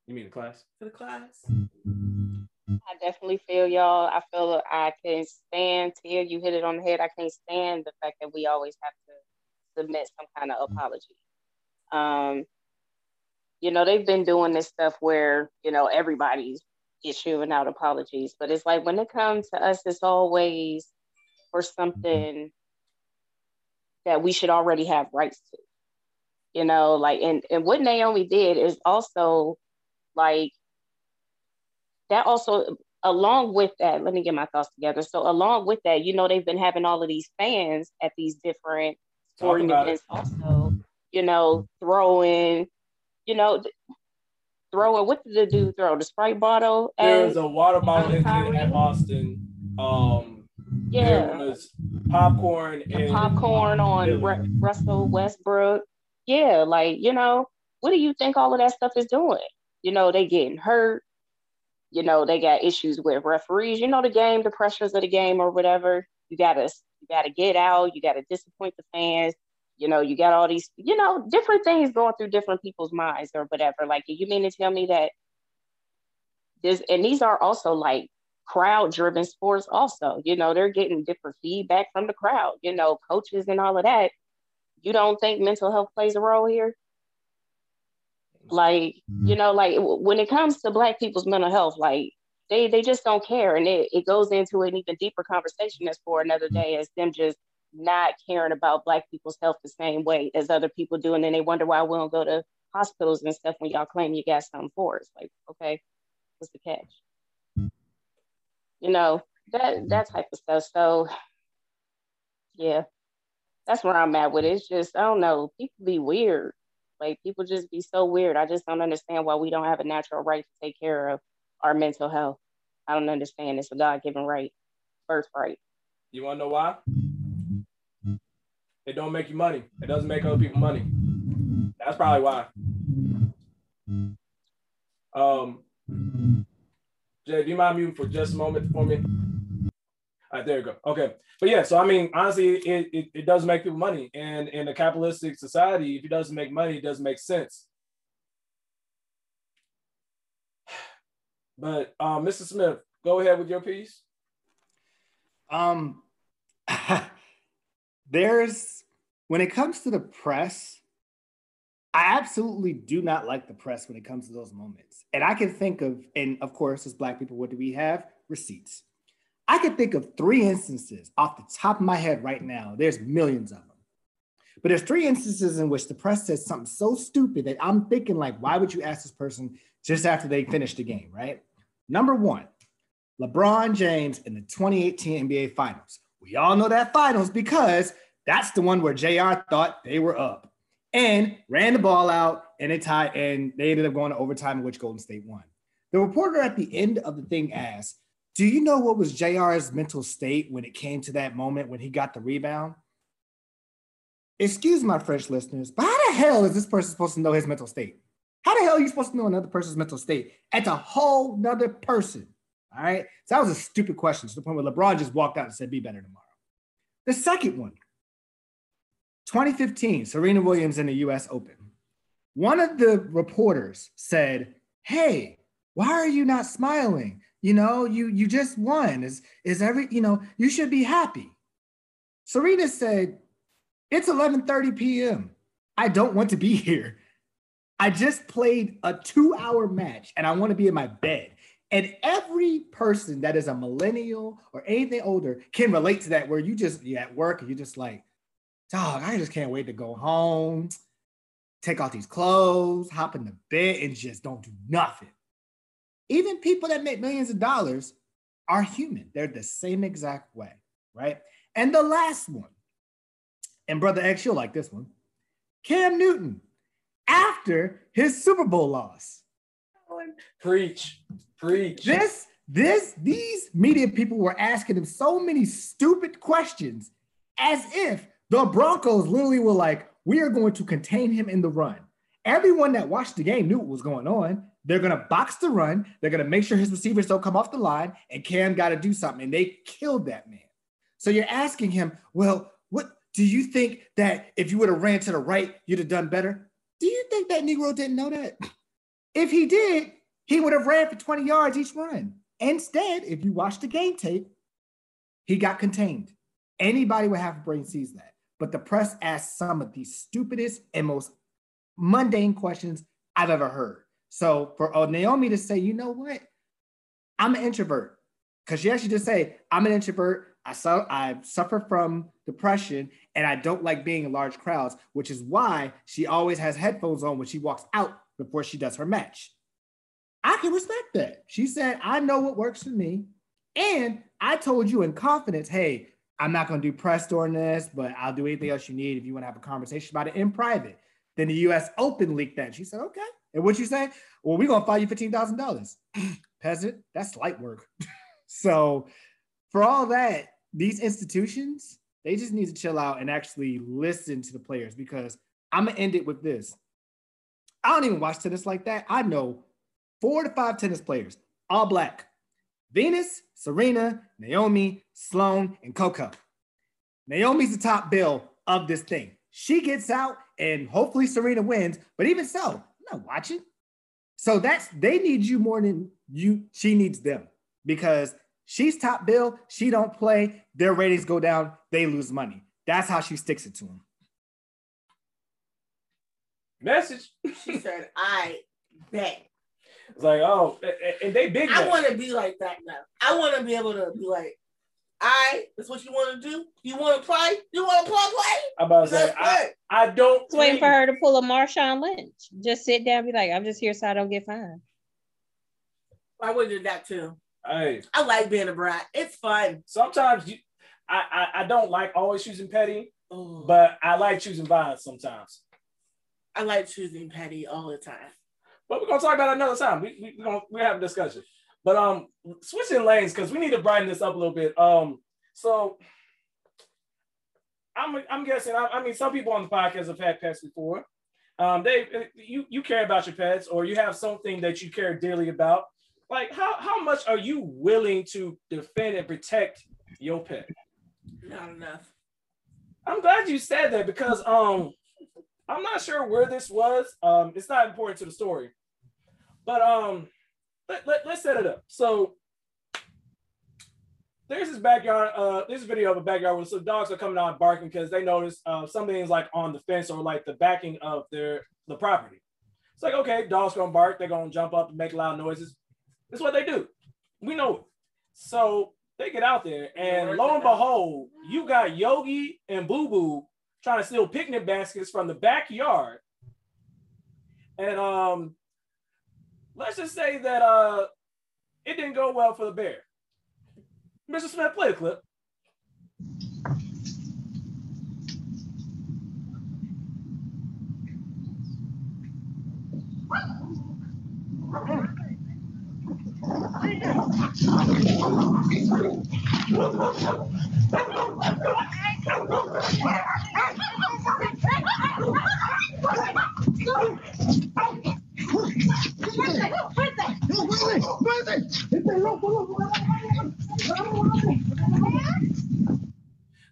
You mean the class? for the class? I definitely feel y'all. I feel I can stand till you hit it on the head. I can't stand the fact that we always have to submit some kind of apology. Um, you know, they've been doing this stuff where, you know, everybody's issuing out apologies, but it's like when it comes to us, it's always for something that we should already have rights to. You know, like and, and what Naomi did is also like that also along with that, let me get my thoughts together. So along with that, you know, they've been having all of these fans at these different sporting events also, you know, throwing, you know, throwing what did the dude throw? The Sprite bottle There was a water bottle Um, incident at Austin. Um, yeah, there was popcorn and popcorn on Billy. Ru- Russell Westbrook. Yeah, like, you know, what do you think all of that stuff is doing? You know, they getting hurt. You know, they got issues with referees. You know, the game, the pressures of the game or whatever. You gotta you gotta get out, you gotta disappoint the fans. You know, you got all these, you know, different things going through different people's minds or whatever. Like, you mean to tell me that this, and these are also like crowd driven sports, also. You know, they're getting different feedback from the crowd, you know, coaches and all of that. You don't think mental health plays a role here? Like, mm-hmm. you know, like when it comes to Black people's mental health, like, they, they just don't care. And it, it goes into an even deeper conversation that's for another mm-hmm. day as them just not caring about black people's health the same way as other people do. And then they wonder why we don't go to hospitals and stuff when y'all claim you got something for us. Like, okay, what's the catch? You know, that that type of stuff. So yeah, that's where I'm at with it. It's just, I don't know, people be weird. Like people just be so weird. I just don't understand why we don't have a natural right to take care of our mental health. I don't understand. It's a God given right, birthright. You want to know why? It don't make you money. It doesn't make other people money. That's probably why. Um, Jay, do you mind muting for just a moment for me? All right, there you go. Okay, but yeah, so I mean, honestly, it, it, it does make people money, and in a capitalistic society, if it doesn't make money, it doesn't make sense. But um, Mr. Smith, go ahead with your piece. Um, there's when it comes to the press, I absolutely do not like the press when it comes to those moments. And I can think of, and of course, as Black people, what do we have? Receipts. I can think of three instances off the top of my head right now. There's millions of them. But there's three instances in which the press says something so stupid that I'm thinking, like, why would you ask this person just after they finished the game, right? Number one, LeBron James in the 2018 NBA Finals. We all know that finals because that's the one where JR thought they were up and ran the ball out and it tied and they ended up going to overtime in which Golden State won. The reporter at the end of the thing asked, Do you know what was JR's mental state when it came to that moment when he got the rebound? Excuse my French listeners, but how the hell is this person supposed to know his mental state? How the hell are you supposed to know another person's mental state? It's a whole nother person. All right. So that was a stupid question to the point where LeBron just walked out and said, be better tomorrow. The second one, 2015, Serena Williams in the US Open. One of the reporters said, Hey, why are you not smiling? You know, you you just won. Is is every, you know, you should be happy. Serena said, It's 11:30 p.m. I don't want to be here. I just played a two-hour match and I want to be in my bed. And every person that is a millennial or anything older can relate to that, where you just you're at work and you're just like, dog, I just can't wait to go home, take off these clothes, hop in the bed, and just don't do nothing. Even people that make millions of dollars are human. They're the same exact way, right? And the last one, and Brother X, you'll like this one Cam Newton after his Super Bowl loss. Preach, preach. This, this, these media people were asking him so many stupid questions as if the Broncos literally were like, we are going to contain him in the run. Everyone that watched the game knew what was going on. They're going to box the run. They're going to make sure his receivers don't come off the line, and Cam got to do something. And they killed that man. So you're asking him, well, what do you think that if you would have ran to the right, you'd have done better? Do you think that Negro didn't know that? If he did, he would have ran for 20 yards each run. Instead, if you watch the game tape, he got contained. Anybody with half a brain sees that. But the press asked some of the stupidest and most mundane questions I've ever heard. So for uh, Naomi to say, you know what? I'm an introvert. Because she actually just say, I'm an introvert. I, su- I suffer from depression and I don't like being in large crowds, which is why she always has headphones on when she walks out before she does her match. I can respect that. She said, I know what works for me. And I told you in confidence, hey, I'm not going to do press during this, but I'll do anything else you need if you want to have a conversation about it in private. Then the US Open leaked that. She said, okay. And what you say? Well, we're going to fine you $15,000. Peasant, that's light work. so for all that, these institutions, they just need to chill out and actually listen to the players because I'm going to end it with this. I don't even watch tennis like that. I know four to five tennis players, all black. Venus, Serena, Naomi, Sloane, and Coco. Naomi's the top bill of this thing. She gets out and hopefully Serena wins. But even so, I'm not watching. So that's they need you more than you. She needs them because she's top bill. She don't play. Their ratings go down. They lose money. That's how she sticks it to them. Message. She said, I bet. It's like, oh, a- a- and they big. I want to be like that now. I want to be able to be like, I, that's what you want to do? You want to play? You want to play, play? I'm about to say, I. I don't. Just waiting for her to pull a Marshawn Lynch. Just sit down, and be like, I'm just here so I don't get fined. I would do that too. Hey, I like being a brat. It's fun. sometimes you, I, I, I don't like always choosing petty, Oh, but I like choosing violence sometimes. I like choosing petty all the time. But we're gonna talk about it another time. We we we're gonna we have a discussion. But um, switching lanes because we need to brighten this up a little bit. Um, so I'm I'm guessing. I, I mean, some people on the podcast have had pets before. Um, they you you care about your pets or you have something that you care dearly about. Like how how much are you willing to defend and protect your pet? Not enough. I'm glad you said that because um I'm not sure where this was. Um it's not important to the story. But um let, let, let's set it up. So there's this backyard, uh this video of a backyard where some dogs are coming out barking because they notice uh something's like on the fence or like the backing of their the property. It's like okay, dogs gonna bark, they're gonna jump up and make loud noises. That's what they do. We know it. So they get out there, and lo and behold, you got Yogi and Boo Boo trying to steal picnic baskets from the backyard. And um, let's just say that uh, it didn't go well for the bear. Mr. Smith, play the clip.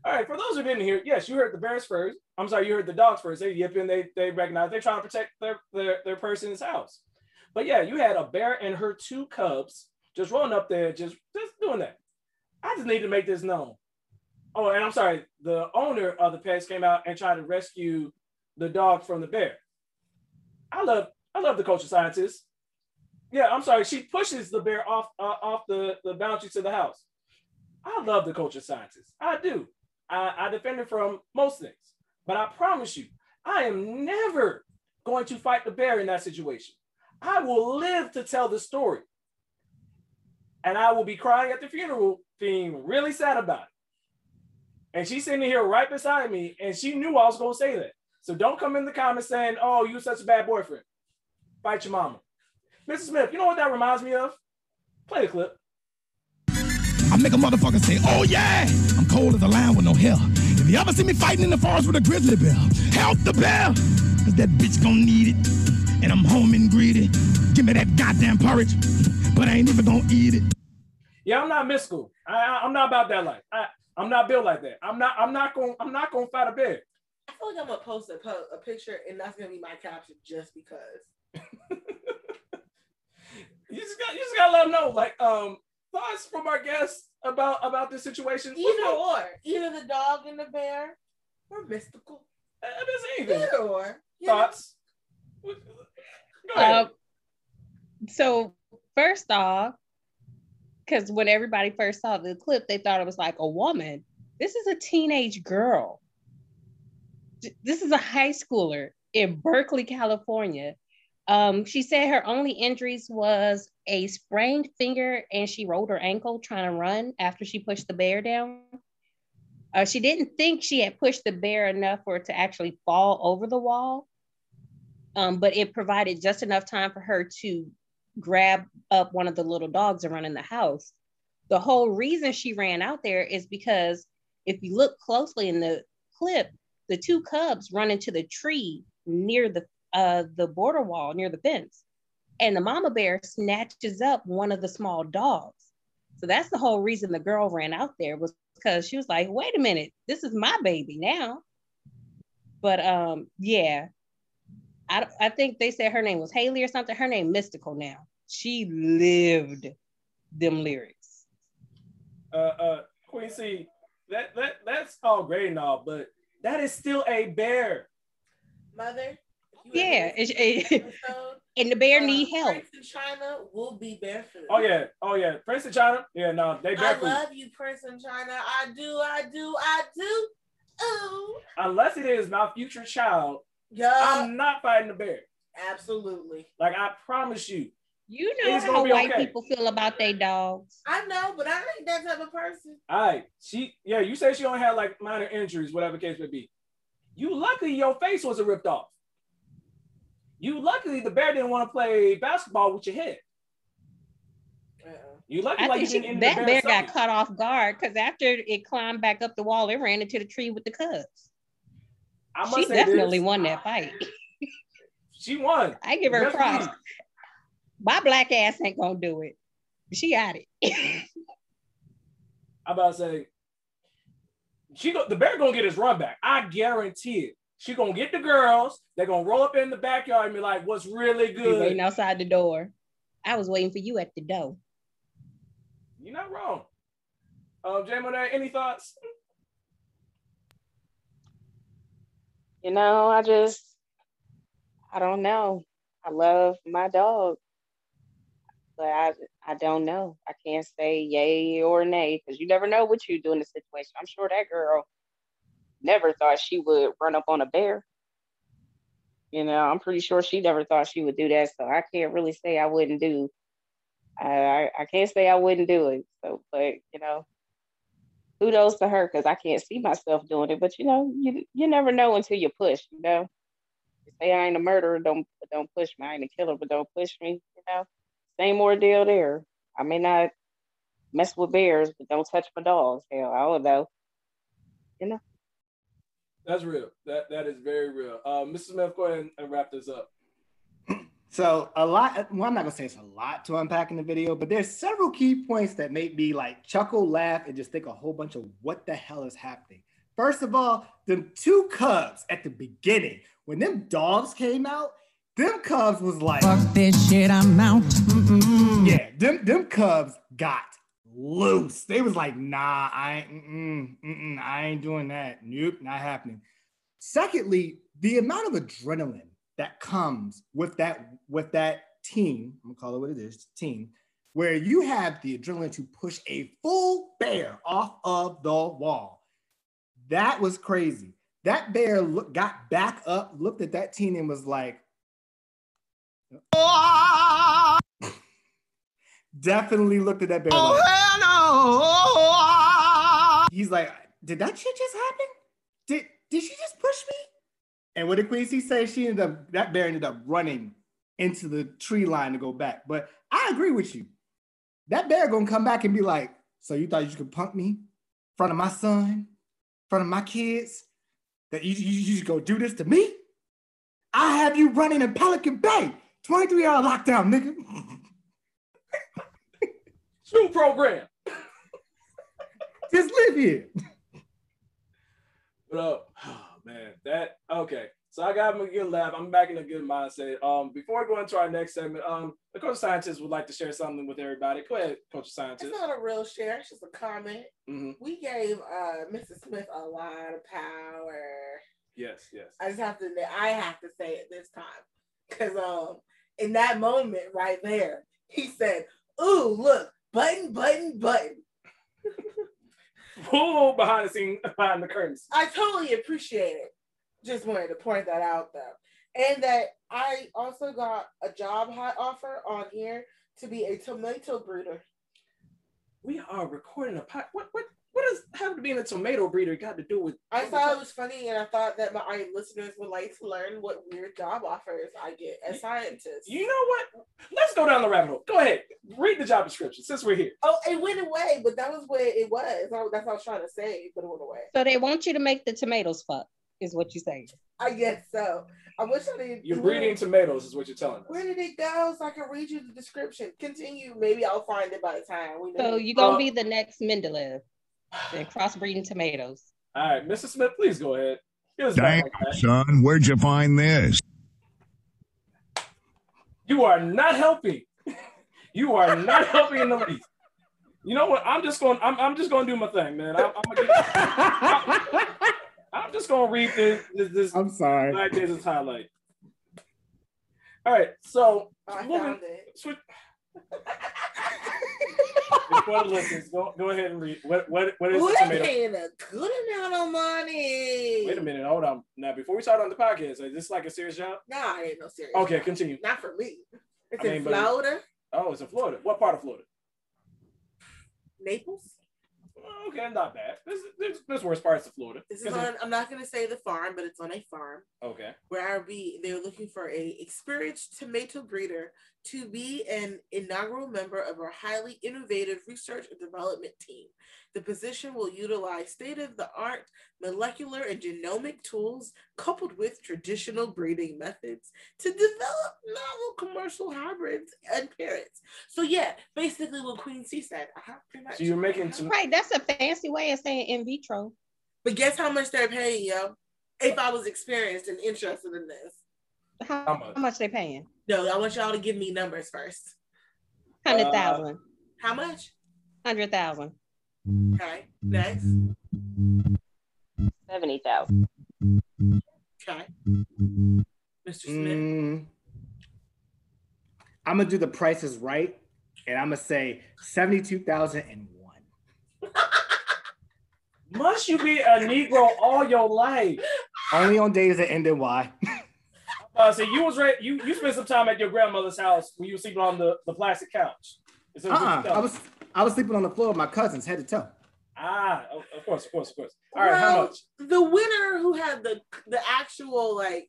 All right, for those who didn't hear, yes, you heard the bears first. I'm sorry, you heard the dogs first. They yipping, they they recognize they're trying to protect their their, their person's house. But yeah, you had a bear and her two cubs just rolling up there, just just doing that. I just need to make this known. Oh, and I'm sorry, the owner of the pets came out and tried to rescue the dog from the bear. I love I love the culture scientist. Yeah, I'm sorry, she pushes the bear off uh, off the, the boundary to the house. I love the culture scientist. I do. I, I defend her from most things. But I promise you, I am never going to fight the bear in that situation. I will live to tell the story. And I will be crying at the funeral, being really sad about it. And she's sitting here right beside me, and she knew I was going to say that. So don't come in the comments saying, oh, you're such a bad boyfriend. Fight your mama. Mrs. Smith, you know what that reminds me of? Play the clip. I make a motherfucker say, oh yeah, I'm cold as a lion with no hair. If you ever see me fighting in the forest with a grizzly bear, help the bear, cause that bitch gon' need it. And I'm home and greedy. Give me that goddamn porridge, but I ain't even gonna eat it. Yeah, I'm not Mystikal. I, I, I'm not about that life. I, I'm not built like that. I'm not. I'm not going. I'm not to fight a bear. I feel like I'm gonna post a, po- a picture and that's gonna be my caption just because. You just got. You just got to let them know. Like, um, thoughts from our guests about about this situation. Either or, either the dog and the bear, or Mystikal. Uh, It's even Either or. you know? thoughts. Go ahead. Uh, so first off, because when everybody first saw the clip, they thought it was like a woman. This is a teenage girl. Th- This is a high schooler in Berkeley, California. Um, she said her only injuries was a sprained finger and she rolled her ankle trying to run after she pushed the bear down. Uh, she didn't think she had pushed the bear enough for it to actually fall over the wall um, but it provided just enough time for her to grab up one of the little dogs and run in the house. The whole reason she ran out there is because if you look closely in the clip, the two cubs run into the tree near the uh, the border wall near the fence, and the mama bear snatches up one of the small dogs. So that's the whole reason the girl ran out there was because she was like, "Wait a minute, this is my baby now." But um, yeah, I I think they said her name was Haley or something. Her name Mystikal now. She lived them lyrics. Uh, uh, Queen C, that that that's all great and all, but that is still a bear. Mother. Yeah, it's- listen to this it- episode, and the bear uh, need help. Prince in China will be barefoot. Oh yeah, oh yeah, Prince of China. Yeah, no, they I love you, Prince in China. I do, I do, I do. Ooh. Unless it is my future child, Yeah, I'm not fighting the bear. absolutely. Like I promise you. You know It's how white okay. people feel about their dogs. I know, but I ain't that type of person. All right, she yeah, you say she only had like minor injuries, whatever the case may be. You luckily your face wasn't ripped off. You luckily the bear didn't want to play basketball with your head. Uh-uh. You lucky I like think she, that bear bear's got stomach. cut off guard because after it climbed back up the wall, it ran into the tree with the cubs. I must She say definitely this, won that fight. She won. I give her Yes, props. Indeed. My black ass ain't gonna do it. She got it. I'm about to say she go, the bear gonna get his run back. I guarantee it. She gonna get the girls. They're gonna roll up in the backyard and be like, "What's really Be good?" waiting outside the door. I was waiting for you at the door. You're not wrong. Um, Jay Monet, any thoughts? You know, I just, I don't know. I love my dog, but I, I don't know. I can't say yay or nay because you never know what you do in the situation. I'm sure that girl never thought she would run up on a bear. You know, I'm pretty sure she never thought she would do that. So I can't really say I wouldn't do. I I, can't say I wouldn't do it. So, but you know, kudos to her because I can't see myself doing it. But you know, you you never know until you push. You know, You say I ain't a murderer, don't don't push me. I ain't a killer, but don't push me. You know, same ordeal there. I may not mess with bears, but don't touch my dogs. Hell, I don't know. You know. That's real. That that is very real. Uh, Mrs. Smith, go ahead and, and wrap this up. So a lot. Well, I'm not gonna say it's a lot to unpack in the video, but there's several key points that make me like chuckle, laugh, and just think a whole bunch of what the hell is happening. First of all, the two cubs at the beginning when them dogs came out, them cubs was like, Fuck this shit, I'm out. Mm-mm. yeah, them them cubs got loose. They was like, nah, I ain't, mm-mm, mm-mm, I ain't doing that. Nope, not happening. Secondly, the amount of adrenaline that comes with that with that team, I'm gonna call it what it is, team, where you have the adrenaline to push a full bear off of the wall. That was crazy. That bear look, got back up, looked at that team, and was like, definitely looked at that bear. Oh, hell no! He's like, did that shit just happen? Did did she just push me? And what did Queen C say? She ended up that bear ended up running into the tree line to go back. But I agree with you. That bear gonna come back and be like, so you thought you could punk me in front of my son, in front of my kids? That you, you, you just go do this to me? I have you running in Pelican Bay, 23 hour lockdown, nigga. SHU program. just live here. But uh, oh, man, that okay. So I got him a good laugh. I'm back in a good mindset. Um, before we go into our next segment, um, the culture scientist would like to share something with everybody. Go ahead, culture scientist. It's not a real share. It's just a comment. Mhm. We gave uh, Mrs. Smith a lot of power. Yes, yes. I just have to. I have to say it this time because um, in that moment right there, he said, "Ooh, look, button, button, button." Pull behind the scene, behind the curtains. I totally appreciate it. Just wanted to point that out though. And that I also got a job hot offer on here to be a tomato breeder. We are recording a pot. What what what does having to be in a tomato breeder got to do with? I thought it was funny and I thought that my listeners would like to learn what weird job offers I get as scientists. You know what? Let's go down the rabbit hole. Go ahead, read the job description since we're here. Oh, it went away, but that was what it was. Oh, That's what I was trying to say, but it went away. So they want you to make the tomatoes fuck, is what you saying. I guess so. I wish I didn't. You're breeding tomatoes, is what you're telling us. Where did it go? So I can read you the description. Continue. Maybe I'll find it by the time we. So you're gonna uh, be the next Mendeleev and crossbreeding tomatoes. All right, Mr. Smith, please go ahead. It was back Damn, like son, where'd you find this? You are not helping. You are not helping in the least. You know what? I'm just going. I'm, I'm just going to do my thing, man. I'm, I'm, gonna get, I'm just going to read this. This, this I'm sorry. Black Jesus highlight. All right, so Oh, I moving. found it. Switch. For the listeners, go, go ahead and read. What what what is they tomato? paying a good amount of money. Wait a minute, hold on. Now, before we start on the podcast, is this like a serious job? Nah, it ain't no serious. Okay, job. continue. Not for me. It's I mean, in but- Florida, Oh, it's in Florida. What part of Florida? Naples. Okay, not bad. There's, this this worst parts of Florida. This is on. I'm not gonna say the farm, but it's on a farm okay. where I'll be. They're looking for a experienced tomato breeder to be an inaugural member of our highly innovative research and development team. The position will utilize state-of-the-art molecular and genomic tools coupled with traditional breeding methods to develop novel commercial hybrids and parents. So yeah, basically what Queen C said. Uh-huh, much. So you're making some. Right, that's a fancy way of saying in vitro. But guess how much they're paying, yo? If I was experienced and interested in this. How, How much? how much they paying? No, I want y'all to give me numbers first. Hundred thousand. How much? Hundred thousand. Okay. Next. Seventy thousand. Okay. Mr. Smith. Mm, I'm gonna do the prices right, and I'm gonna say seventy-two thousand and one. Must you be a Negro all your life? Only on days that end in Y. Uh, so you was right. You you spent some time at your grandmother's house when you were sleeping on the, the plastic couch. Is that what you Uh-uh. I was I was sleeping on the floor with my cousins, head to toe. ah, of of course, of course, of course. All right, how much? The winner who had the the actual like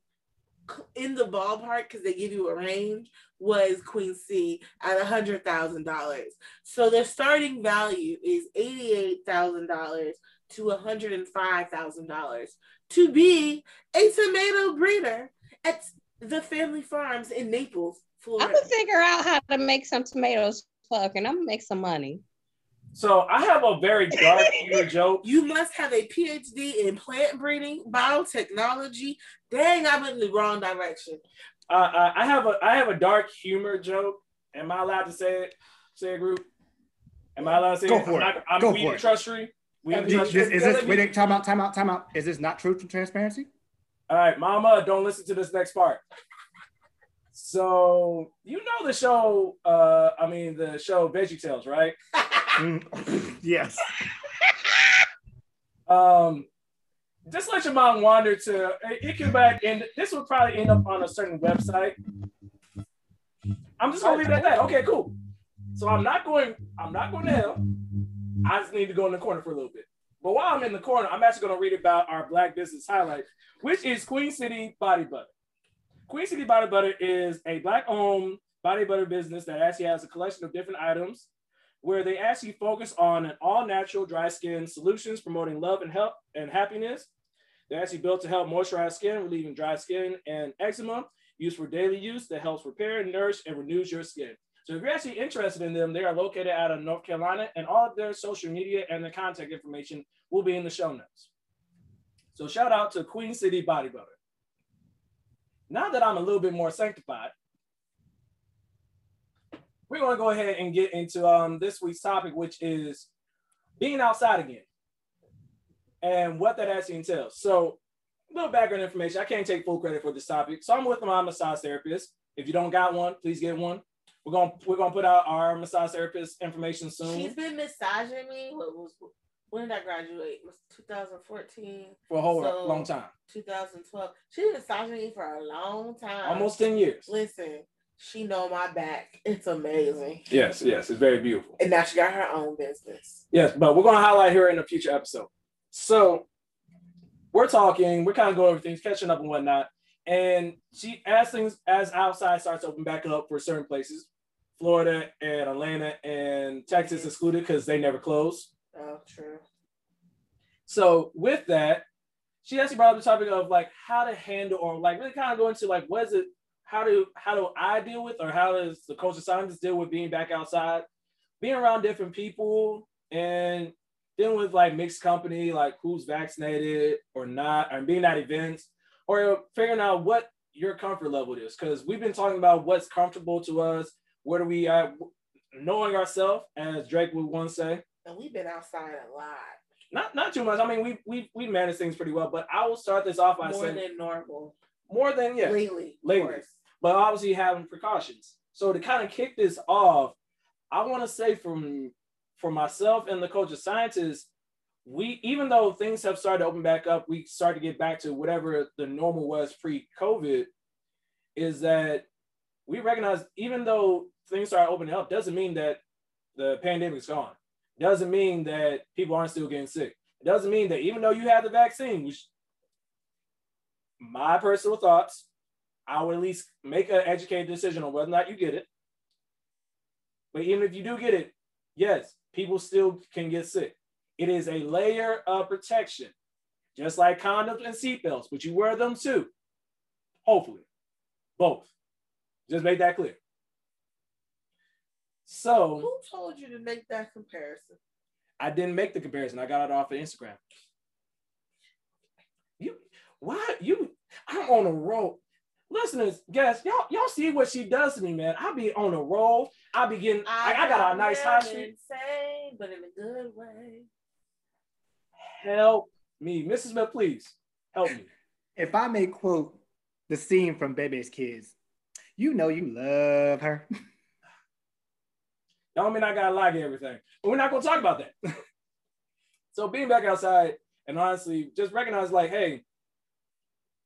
in the ballpark because they give you a range was Queen C at a hundred thousand dollars. So their starting value is eighty eight thousand dollars to a hundred and five thousand dollars to be a tomato breeder at the family farms in Naples, I'm Florida. gonna figure out how to make some tomatoes fuck and I'm gonna make some money. So I have a very dark humor joke. You must have a PhD in plant breeding, biotechnology. Dang, I went in the wrong direction. Uh, uh, I have a I have a dark humor joke. Am I allowed to say it? Say it, group. Am I allowed to say Go it? for I'm it. not, I'm Go we for it. trust tree. We the This, trust this- tree. is this wait, time out, time out, time out. Is this not truth and transparency? All right, Mama, don't listen to this next part. So you know the show, uh, I mean the show Veggie Tales, right? Mm, yes. Um, just let your mind wander to it, can back and this would probably end up on a certain website. I'm just gonna leave it at that. Okay, cool. So I'm not going, I'm not going to hell. I just need to go in the corner for a little bit. But while I'm in the corner, I'm actually going to read about our black business highlight, which is Queen City Body Butter. Queen City Body Butter is a black-owned body butter business that actually has a collection of different items where they actually focus on an all-natural dry skin solutions, promoting love and help and happiness. They're actually built to help moisturize skin, relieving dry skin and eczema, used for daily use that helps repair, nourish, and renews your skin. So if you're actually interested in them, they are located out of North Carolina, and all of their social media and their contact information will be in the show notes. So shout out to Queen City Body Butter. Now that I'm a little bit more sanctified, we're going to go ahead and get into um, this week's topic, which is being outside again and what that actually entails. So, a little background information. I can't take full credit for this topic. So, I'm with my massage therapist. If you don't got one, please get one. We're going to we're gonna put out our massage therapist information soon She's been massaging me. When did I graduate? It was 2014. for a whole So, long time 2012. She's been massaging me for a long time. almost 10 years. Listen, she know my back. It's amazing. Yes, yes, it's very beautiful. And now she got her own business. Yes, but we're going to highlight her in a future episode. So we're talking, we're kind of going over things, catching up and whatnot. And she, as things, as outside starts to open back up for certain places, Florida and Atlanta and Texas excluded because they never close. Oh, true. So with that, she actually brought up the topic of like how to handle or like really kind of go into like what is it, how do how do I deal with or how does the culture scientist deal with being back outside, being around different people and dealing with like mixed company, like who's vaccinated or not, and being at events, or figuring out what your comfort level is. Because we've been talking about what's comfortable to us, where do we at, knowing ourselves, as Drake would once say. And we've been outside a lot. Not not too much. I mean, we we we manage things pretty well, but I will start this off by More saying than normal. more than yeah, Lately. lately, but obviously having precautions. So to kind of kick this off, I want to say from for myself and the culture scientists, we even though things have started to open back up, we start to get back to whatever the normal was pre-COVID. Is that we recognize even though things start opening up, doesn't mean that the pandemic's gone. Doesn't mean that people aren't still getting sick. It doesn't mean that even though you have the vaccine, which my personal thoughts, I would at least make an educated decision on whether or not you get it. But even if you do get it, yes, people still can get sick. It is a layer of protection, just like condoms and seatbelts, but you wear them too. Hopefully, both. Just make that clear. So Who told you to make that comparison? I didn't make the comparison. I got it off of Instagram. You, why you? I'm on a roll. Listeners, guess y'all, y'all see what she does to me, man. I be on a roll. I be getting. I, I got a nice high am street. Insane, but in a good way. Help me, Mrs. Smith, please help me. If I may quote the scene from Bebe's Kids, you know you love her. Don't mean I gotta like everything, but we're not gonna talk about that. so being back outside and honestly, just recognize like, hey,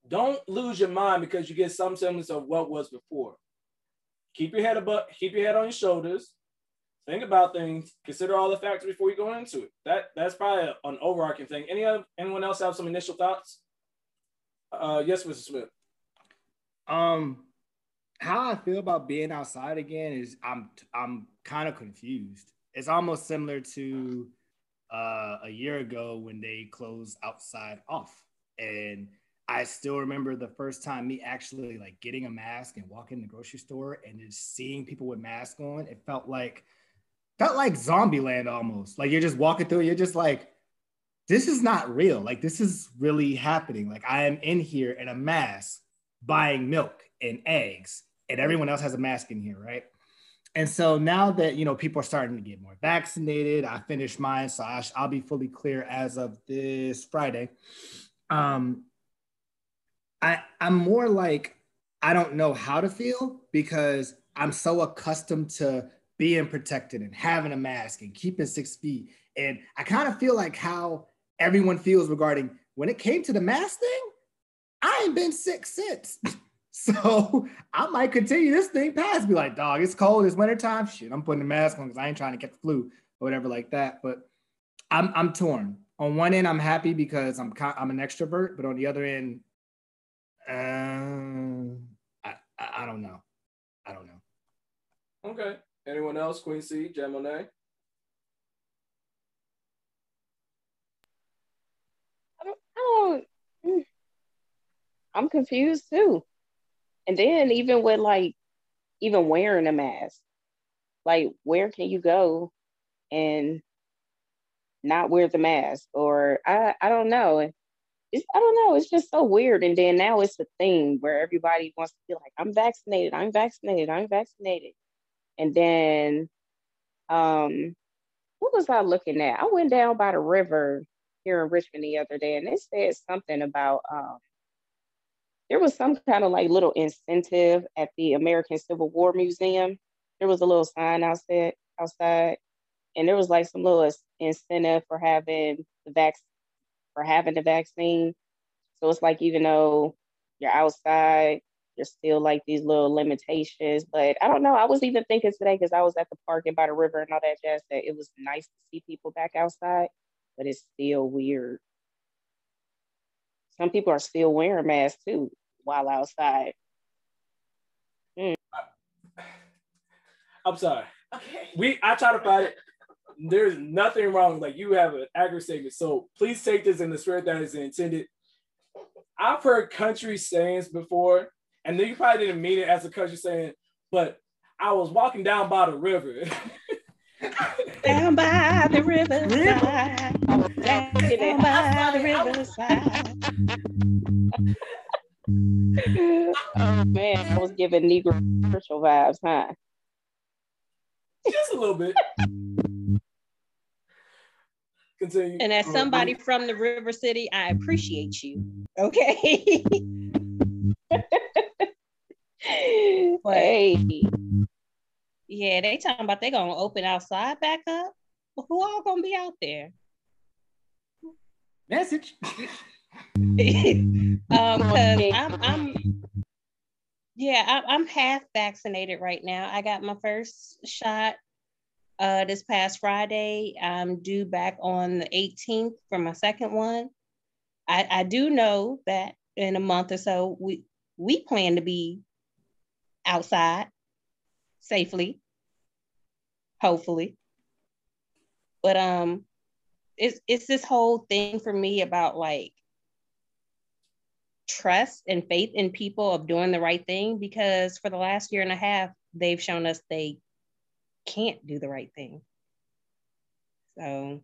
don't lose your mind because you get some semblance of what was before. Keep your head above, keep your head on your shoulders. Think about things. Consider all the factors before you go into it. That that's probably an overarching thing. Any other anyone else have some initial thoughts? Uh, yes, Mr. Smith. Um, how I feel about being outside again is I'm I'm kind of confused. It's almost similar to uh, a year ago when they closed outside off, and I still remember the first time me actually like getting a mask and walking in the grocery store and just seeing people with masks on. It felt like felt like zombie land almost. Like you're just walking through, you're just like, this is not real. Like this is really happening. Like I am in here in a mask buying milk and eggs, and everyone else has a mask in here, right? And so now that you know people are starting to get more vaccinated, I finished mine, so I will be fully clear as of this Friday. Um, I I'm more like I don't know how to feel because I'm so accustomed to being protected and having a mask and keeping six feet, and I kind of feel like how everyone feels regarding when it came to the mask thing. I ain't been sick since. So I might continue this thing past. Be like, dog, it's cold, it's wintertime. Shit, I'm putting the mask on because I ain't trying to get the flu or whatever like that. But I'm I'm torn. On one end, I'm happy because I'm I'm an extrovert, but on the other end, um, I, I I don't know. I don't know. Okay. Anyone else? Queen C, Jay Monet? I don't, I don't, I'm confused too. And then even with like even wearing a mask, like where can you go and not wear the mask? Or I I don't know. It's, I don't know. It's just so weird. And then now it's a thing where everybody wants to be like, I'm vaccinated, I'm vaccinated, I'm vaccinated. And then um what was I looking at? I went down by the river here in Richmond the other day and it said something about um there was some kind of like little incentive at the American Civil War Museum. There was a little sign outside outside, and there was like some little incentive for having the vac for having the vaccine. So it's like even though you're outside, there's still like these little limitations. But I don't know. I was even thinking today because I was at the park and by the river and all that jazz that it was nice to see people back outside, but it's still weird some people are still wearing masks too while outside. Mm. I'm sorry. Okay. We I try to find it. There's nothing wrong. Like you have an accurate statement. So please take this in the spirit that is intended. I've heard country sayings before, and then you probably didn't mean it as a country saying, but I was walking down by the river Down by the riverside. Down by the riverside. oh man, I was giving Negro spiritual vibes, huh? Just a little bit. Continue. And as somebody from the River City, I appreciate you. Okay. But- hey, yeah, they talking about they gonna open outside back up. Who all gonna be out there? Message. um, cause I'm, I'm, yeah, I'm, I'm half vaccinated right now. I got my first shot uh this past Friday. I'm due back on the 18th for my second one. I, I do know that in a month or so we we plan to be outside safely, hopefully. But um, it's it's this whole thing for me about like trust and faith in people of doing the right thing because for the last year and a half they've shown us they can't do the right thing. So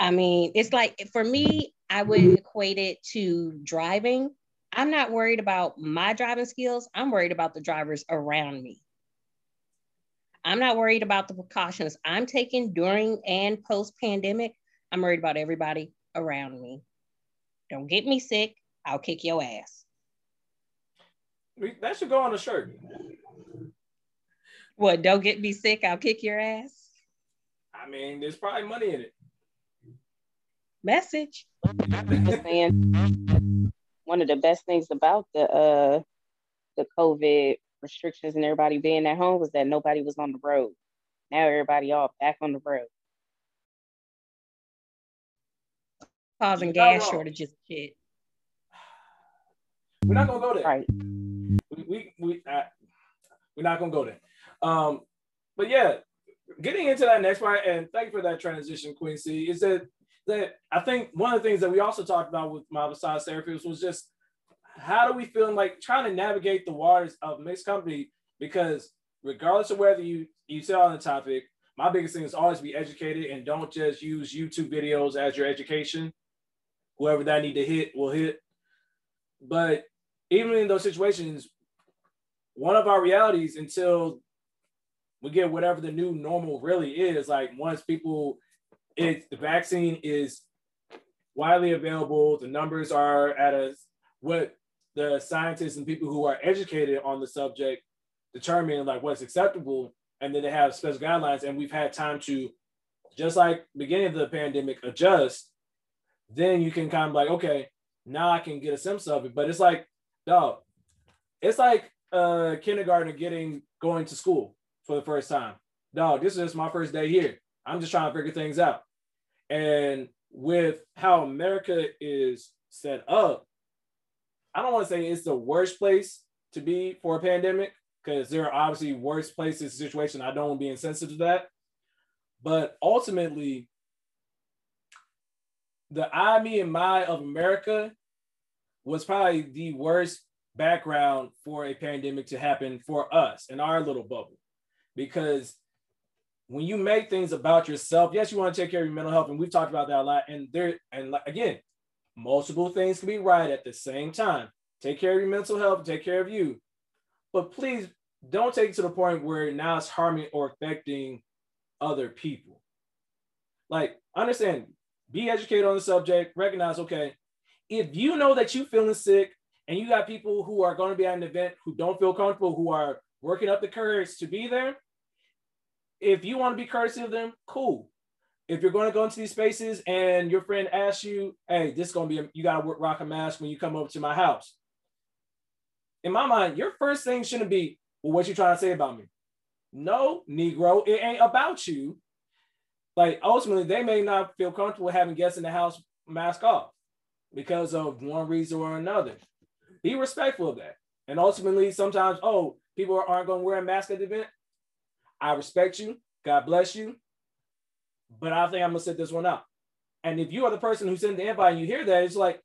I mean, it's like for me, I would equate it to driving. I'm not worried about my driving skills. I'm worried about the drivers around me. I'm not worried about the precautions I'm taking during and post pandemic. I'm worried about everybody around me. Don't get me sick. I'll kick your ass. That should go on a shirt. What? Don't get me sick. I'll kick your ass. I mean, there's probably money in it. Message. was saying one of the best things about the uh the COVID restrictions and everybody being at home was that nobody was on the road. Now everybody all back on the road. Causing gas wrong. shortages. and Shit. We're not gonna go there. Right. We we, we uh, we're not gonna go there. Um, but yeah, getting into that next part, and thank you for that transition, Queen C. Is that that I think one of the things that we also talked about with my massage therapist was just how do we feel like trying to navigate the waters of mixed company because regardless of whether you you sit on the topic, my biggest thing is always be educated and don't just use YouTube videos as your education. Whoever that need to hit will hit. But even in those situations, one of our realities until we get whatever the new normal really is, like once people, it the vaccine is widely available, the numbers are at a what the scientists and people who are educated on the subject determine like what's acceptable, and then they have special guidelines, and we've had time to, just like beginning of the pandemic, adjust. Then you can kind of like, okay, now I can get a sense of it. But it's like, dog, it's like uh kindergartner getting going to school for the first time. Dog, this is my first day here. I'm just trying to figure things out. And with how America is set up, I don't want to say it's the worst place to be for a pandemic because there are obviously worse places, situations. I don't want to be insensitive to that. But ultimately, the I, me, and my of America was probably the worst background for a pandemic to happen for us in our little bubble. Because when you make things about yourself, yes, you want to take care of your mental health, and we've talked about that a lot. And there, and again, multiple things can be right at the same time. Take care of your mental health, take care of you. But please don't take it to the point where now it's harming or affecting other people. Like, understand, be educated on the subject, recognize, okay, if you know that you're feeling sick and you got people who are going to be at an event who don't feel comfortable, who are working up the courage to be there, if you want to be courteous of them, cool. If you're going to go into these spaces and your friend asks you, hey, this is going to be, a, you got to rock a mask when you come over to my house. In my mind, your first thing shouldn't be, well, what you trying to say about me? No, Negro, it ain't about you. Like ultimately, they may not feel comfortable having guests in the house mask off because of one reason or another. Be respectful of that. And ultimately, sometimes, oh, people aren't going to wear a mask at the event. I respect you. God bless you. But I think I'm going to sit this one out. And if you are the person who sent the invite and you hear that, it's like,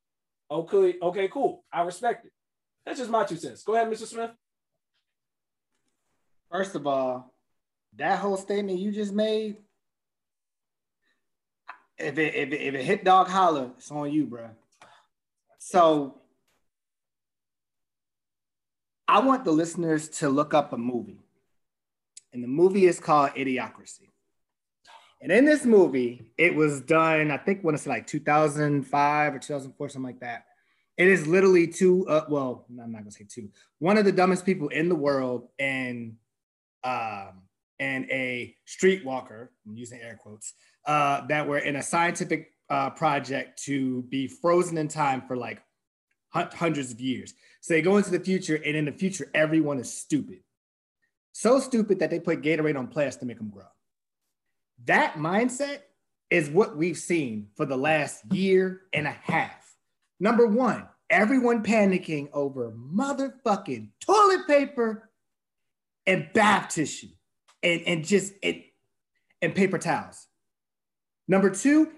okay, okay, cool. I respect it. That's just my two cents. Go ahead, Mr. Smith. First of all, that whole statement you just made, if it if it, if it hit dog holler, it's on you, bro. So I want the listeners to look up a movie. And the movie is called Idiocracy. And in this movie, it was done, I think when it's like 2005 or 2004, something like that. It is literally two, uh, well, I'm not gonna say two, one of the dumbest people in the world and um, and a streetwalker, I'm using air quotes, uh, that were in a scientific uh, project to be frozen in time for like hundreds of years. So they go into the future, and in the future, everyone is stupid. So stupid that they put Gatorade on plants to make them grow. That mindset is what we've seen for the last year and a half. Number one, everyone panicking over motherfucking toilet paper and bath tissue and, and just it and paper towels. Number two,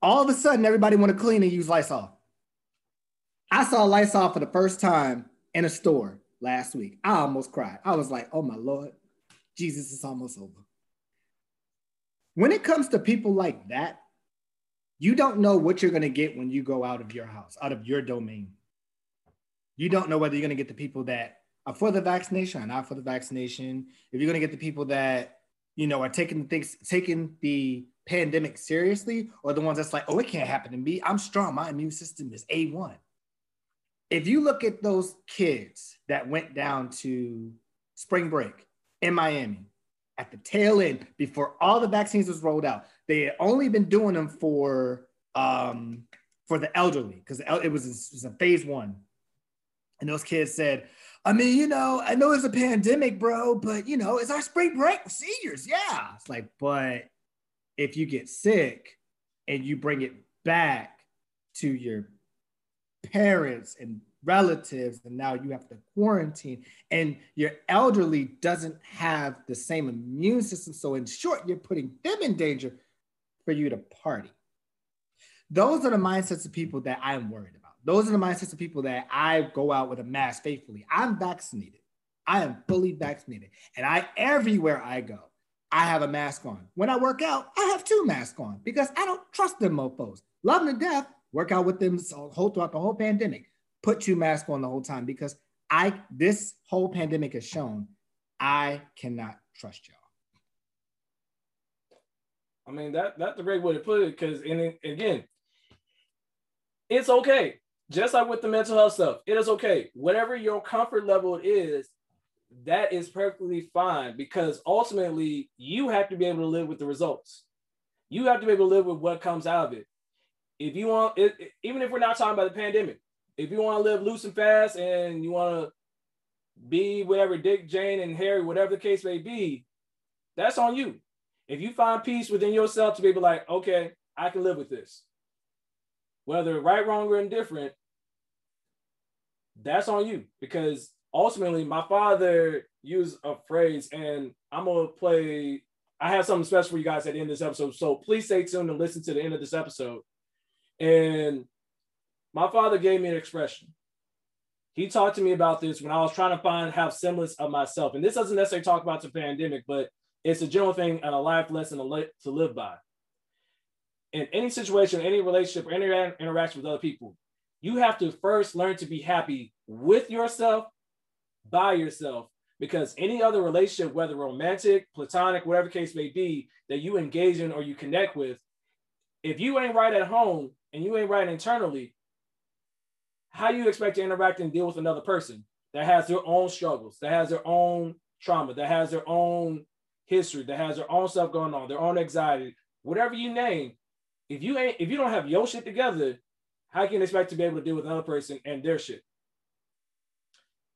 all of a sudden everybody want to clean and use Lysol. I saw Lysol for the first time in a store last week. I almost cried. I was like, oh my Lord, Jesus is almost over. When it comes to people like that, you don't know what you're going to get when you go out of your house, out of your domain. You don't know whether you're going to get the people that are for the vaccination or not for the vaccination. If you're going to get the people that, you know, are taking things, taking the pandemic seriously, or the ones that's like, oh, it can't happen to me. I'm strong. My immune system is A1 if you look at those kids that went down to spring break in Miami at the tail end before all the vaccines was rolled out, they had only been doing them for um, for the elderly because it was, it was a phase one. And those kids said, I mean, you know, I know it's a pandemic, bro, but you know, it's our spring break seniors. Yeah. It's like, but if you get sick and you bring it back to your parents and relatives and now you have to quarantine and your elderly doesn't have the same immune system. So in short you're putting them in danger for you to party. Those are the mindsets of people that i'm worried about. Those are the mindsets of people that i go out with a mask faithfully. I'm vaccinated. I am fully vaccinated. And i everywhere i go i have a mask on. When i work out i have two masks on because i don't trust them mofos. Love them to death work out with them whole throughout the whole pandemic. Put two masks on the whole time because I this whole pandemic has shown I cannot trust y'all. I mean that that's a great way to put it because and again, it's okay. Just like with the mental health stuff, it is okay. Whatever your comfort level is, that is perfectly fine because ultimately you have to be able to live with the results. You have to be able to live with what comes out of it if you want, it, even if we're not talking about the pandemic, if you want to live loose and fast and you want to be whatever Dick, Jane, and Harry, whatever the case may be, that's on you. If you find peace within yourself to be like, okay, I can live with this, whether right, wrong, or indifferent, that's on you. Because ultimately, my father used a phrase, and I'm gonna play. I have something special for you guys at the end of this episode, so please stay tuned and listen to the end of this episode. And my father gave me an expression. He talked to me about this when I was trying to find have semblance of myself. And this doesn't necessarily talk about the pandemic, but it's a general thing and a life lesson to live by. In any situation, any relationship, or any interaction with other people, you have to first learn to be happy with yourself, by yourself, because any other relationship, whether romantic, platonic, whatever case may be, that you engage in or you connect with, if you ain't right at home, and you ain't right internally, how you expect to interact and deal with another person that has their own struggles, that has their own trauma, that has their own history, that has their own stuff going on, their own anxiety, whatever you name. If you ain't, if you don't have your shit together, how can you expect to be able to deal with another person and their shit?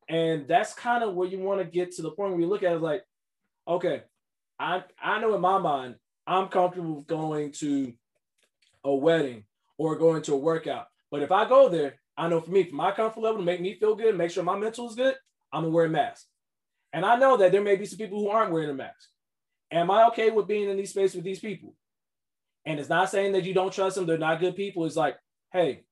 And that's kind of where you want to get to the point where you look at it like, okay, I I know in my mind, I'm comfortable with going to a wedding or going to a workout. But if I go there, I know for me, for my comfort level to make me feel good, make sure my mental is good, I'm gonna wear a mask. And I know that there may be some people who aren't wearing a mask. Am I okay with being in these spaces with these people? And it's not saying that you don't trust them, they're not good people. It's like, hey,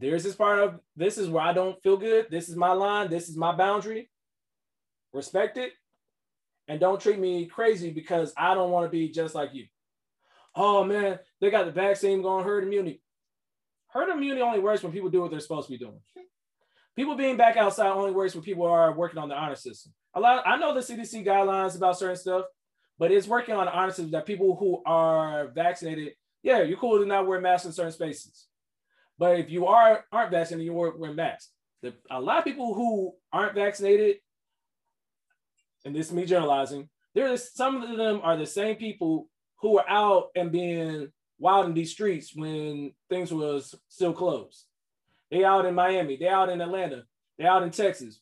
there's this part of this is where I don't feel good. This is my line, this is my boundary. Respect it. And don't treat me crazy because I don't want to be just like you. Oh man, they got the vaccine going herd immunity. Herd immunity only works when people do what they're supposed to be doing. People being back outside only works when people are working on the honor system. A lot, I know the CDC guidelines about certain stuff, but it's working on the honor system that people who are vaccinated, yeah, you're cool to not wear masks in certain spaces. But if you are aren't vaccinated, you wear, wear masks. The, a lot of people who aren't vaccinated, and this is me generalizing, there is some of them are the same people who are out and being wild in these streets when things was still closed. They out in Miami, they out in Atlanta, they out in Texas.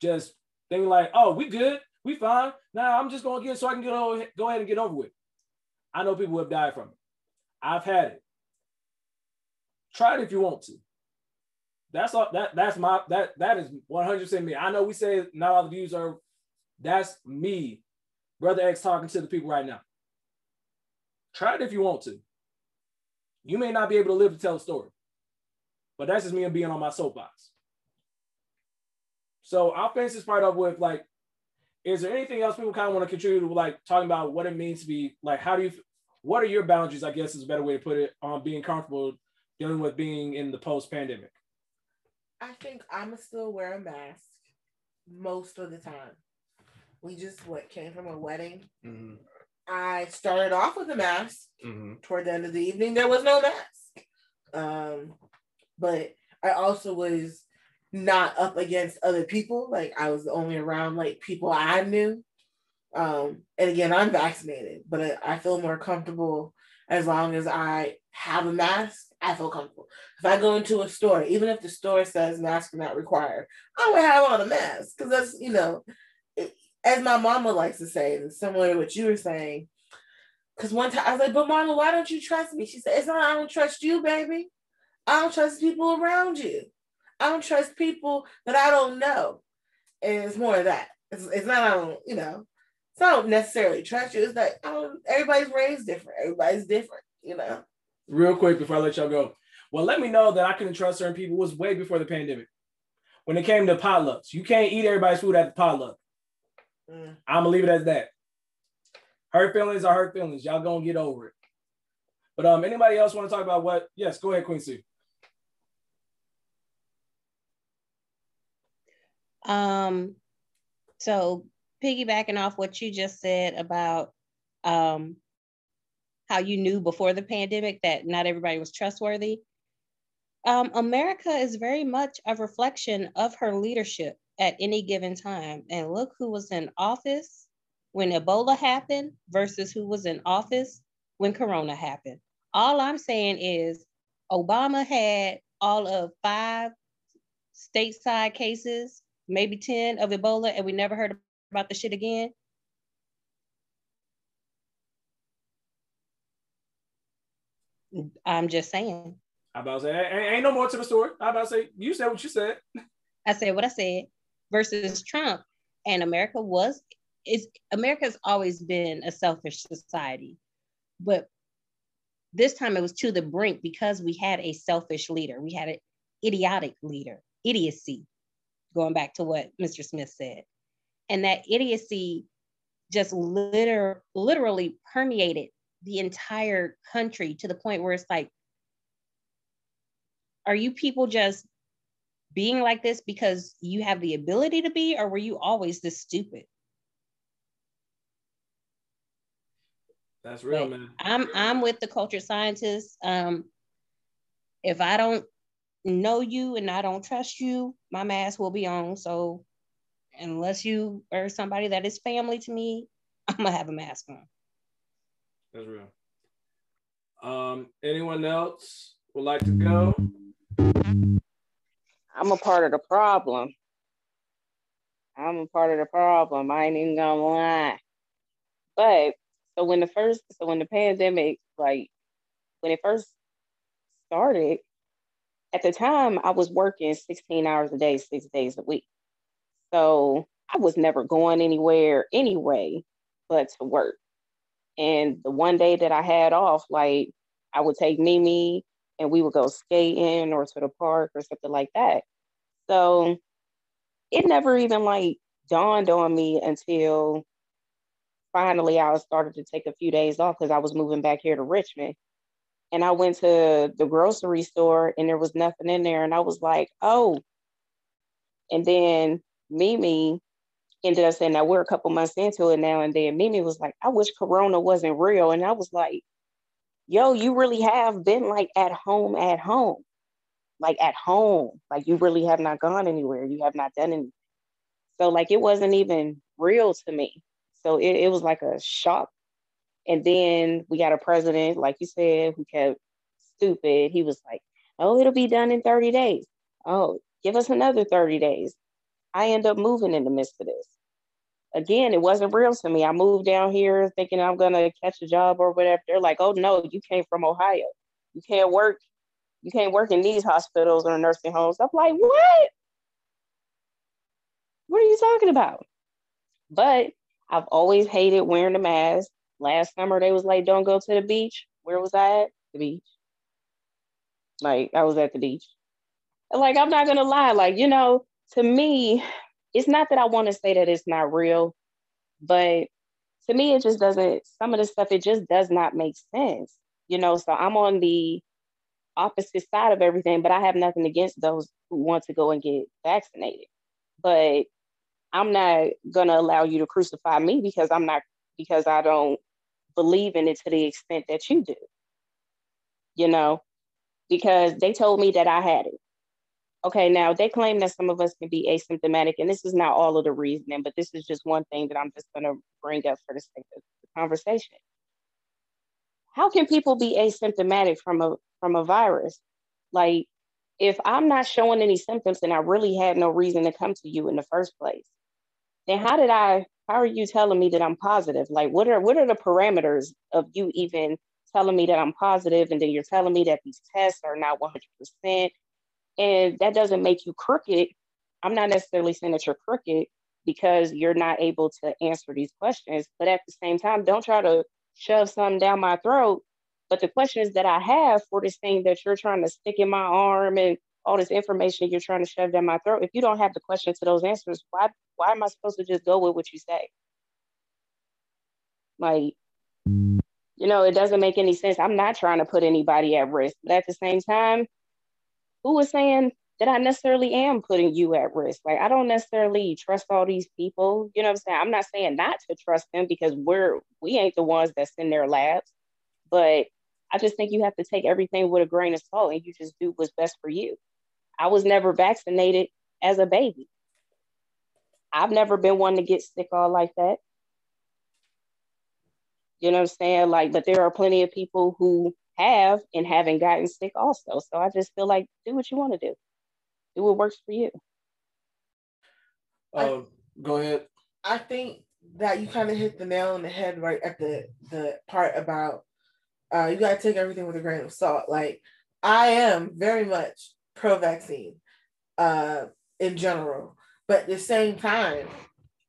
Just thinking like, oh, we good, we fine. Now I'm just gonna get so I can get over, go ahead and get over with. I know people have died from it. I've had it. Try it if you want to. That's all that that's my that that is 100% me. I know we say not all the views are that's me, brother X talking to the people right now. Try it if you want to. You may not be able to live to tell a story, but that's just me being on my soapbox. So I'll finish this part up with like, is there anything else people kind of want to contribute to like talking about what it means to be like, how do you, what are your boundaries? I guess is a better way to put it on being comfortable dealing with being in the post pandemic. I think I'm still wear a mask most of the time. We just what came from a wedding. Mm-hmm. I started off with a mask. Mm-hmm. Toward the end of the evening, there was no mask. Um, but I also was not up against other people. Like I was only around like people I knew. Um, and again, I'm vaccinated, but I, I feel more comfortable as long as I have a mask. I feel comfortable. If I go into a store, even if the store says mask not required, I would have on a mask because that's you know, as my mama likes to say, similar to what you were saying. Because one time I was like, "But mama, why don't you trust me?" She said, "It's not I don't trust you, baby. I don't trust people around you. I don't trust people that I don't know." And it's more of that. It's, it's not I don't you know. It's not necessarily trust you. It's like I don't. Everybody's raised different. Everybody's different. You know. Real quick before I let y'all go. Well, let me know that I couldn't trust certain people was way before the pandemic. When it came to potlucks, you can't eat everybody's food at the potluck. Mm. I'm gonna leave it as that. Hurt feelings are hurt feelings. Y'all gonna get over it. But um, anybody else want to talk about what? Yes, go ahead, Queen C. Um, so piggybacking off what you just said about um how you knew before the pandemic that not everybody was trustworthy. Um, America is very much a reflection of her leadership at any given time. And look who was in office when Ebola happened versus who was in office when Corona happened. All I'm saying is Obama had all of five stateside cases, maybe 10 of Ebola, and we never heard about the shit again. I'm just saying. I about to say, ain't, ain't no more to the story. I about to say, you said what you said. I said what I said versus Trump. And America was is America's always been a selfish society. But this time it was to the brink because we had a selfish leader. We had an idiotic leader, idiocy, going back to what Mr. Smith said. And that idiocy just liter- literally permeated the entire country to the point where it's like, are you people just being like this because you have the ability to be, or were you always this stupid? That's real, But man. I'm I'm with the culture scientists. Um, if I don't know you and I don't trust you, my mask will be on. So unless you are somebody that is family to me, I'm gonna have a mask on. That's real. Um, anyone else would like to go? I'm a part of the problem. I'm a part of the problem. I ain't even gonna lie. But so when the first, so when the pandemic, like when it first started, at the time I was working 16 hours a day, six days a week. So I was never going anywhere anyway, but to work. And the one day that I had off, like I would take Mimi and we would go skating or to the park or something like that. So it never even like dawned on me until finally I started to take a few days off because I was moving back here to Richmond. And I went to the grocery store and there was nothing in there. And I was like, oh. And then Mimi ended up saying that we're a couple months into it now. And then Mimi was like, I wish Corona wasn't real. And I was like, yo, you really have been like at home, at home, like at home. Like you really have not gone anywhere. You have not done anything. So like it wasn't even real to me. So it, it was like a shock. And then we got a president, like you said, who kept stupid. He was like, oh, it'll be done in 30 days. Oh, give us another 30 days. I end up moving in the midst of this. Again, it wasn't real to me. I moved down here thinking I'm gonna catch a job or whatever. They're like, oh no, you came from Ohio. You can't work, you can't work in these hospitals or nursing homes. I'm like, what? What are you talking about? But I've always hated wearing the mask. Last summer they was like, don't go to the beach. Where was I at? The beach. Like I was at the beach. Like I'm not gonna lie, like, you know, to me, it's not that I want to say that it's not real, but to me, it just doesn't, some of the stuff, it just does not make sense. You know, so I'm on the opposite side of everything, but I have nothing against those who want to go and get vaccinated. But I'm not gonna allow you to crucify me because I'm not because I don't believe in it to the extent that you do. You know, because they told me that I had it. Okay, now they claim that some of us can be asymptomatic, and this is not all of the reasoning, but this is just one thing that I'm just gonna bring up for the sake of the conversation. How can people be asymptomatic from a from a virus? Like, if I'm not showing any symptoms, then I really had no reason to come to you in the first place then how did I, how are you telling me that I'm positive? Like, what are, what are the parameters of you even telling me that I'm positive and then you're telling me that these tests are not 100%? And that doesn't make you crooked. I'm not necessarily saying that you're crooked because you're not able to answer these questions. But at the same time, don't try to shove something down my throat. But the questions that I have for this thing that you're trying to stick in my arm and all this information you're trying to shove down my throat. If you don't have the questions to those answers, why why am I supposed to just go with what you say? Like, you know, it doesn't make any sense. I'm not trying to put anybody at risk, but at the same time, who was saying that I necessarily am putting you at risk? Like, I don't necessarily trust all these people. You know what I'm saying? I'm not saying not to trust them because we're we ain't the ones that's in their labs, but I just think you have to take everything with a grain of salt and you just do what's best for you. I was never vaccinated as a baby. I've never been one to get sick all like that. You know what I'm saying? Like, but there are plenty of people who have and haven't gotten sick also. So I just feel like do what you want to do. Do what works for you. Um, go ahead. I think that you kind of hit the nail on the head right at the the part about uh, you got to take everything with a grain of salt. Like I am very much pro vaccine uh, in general. But at the same time,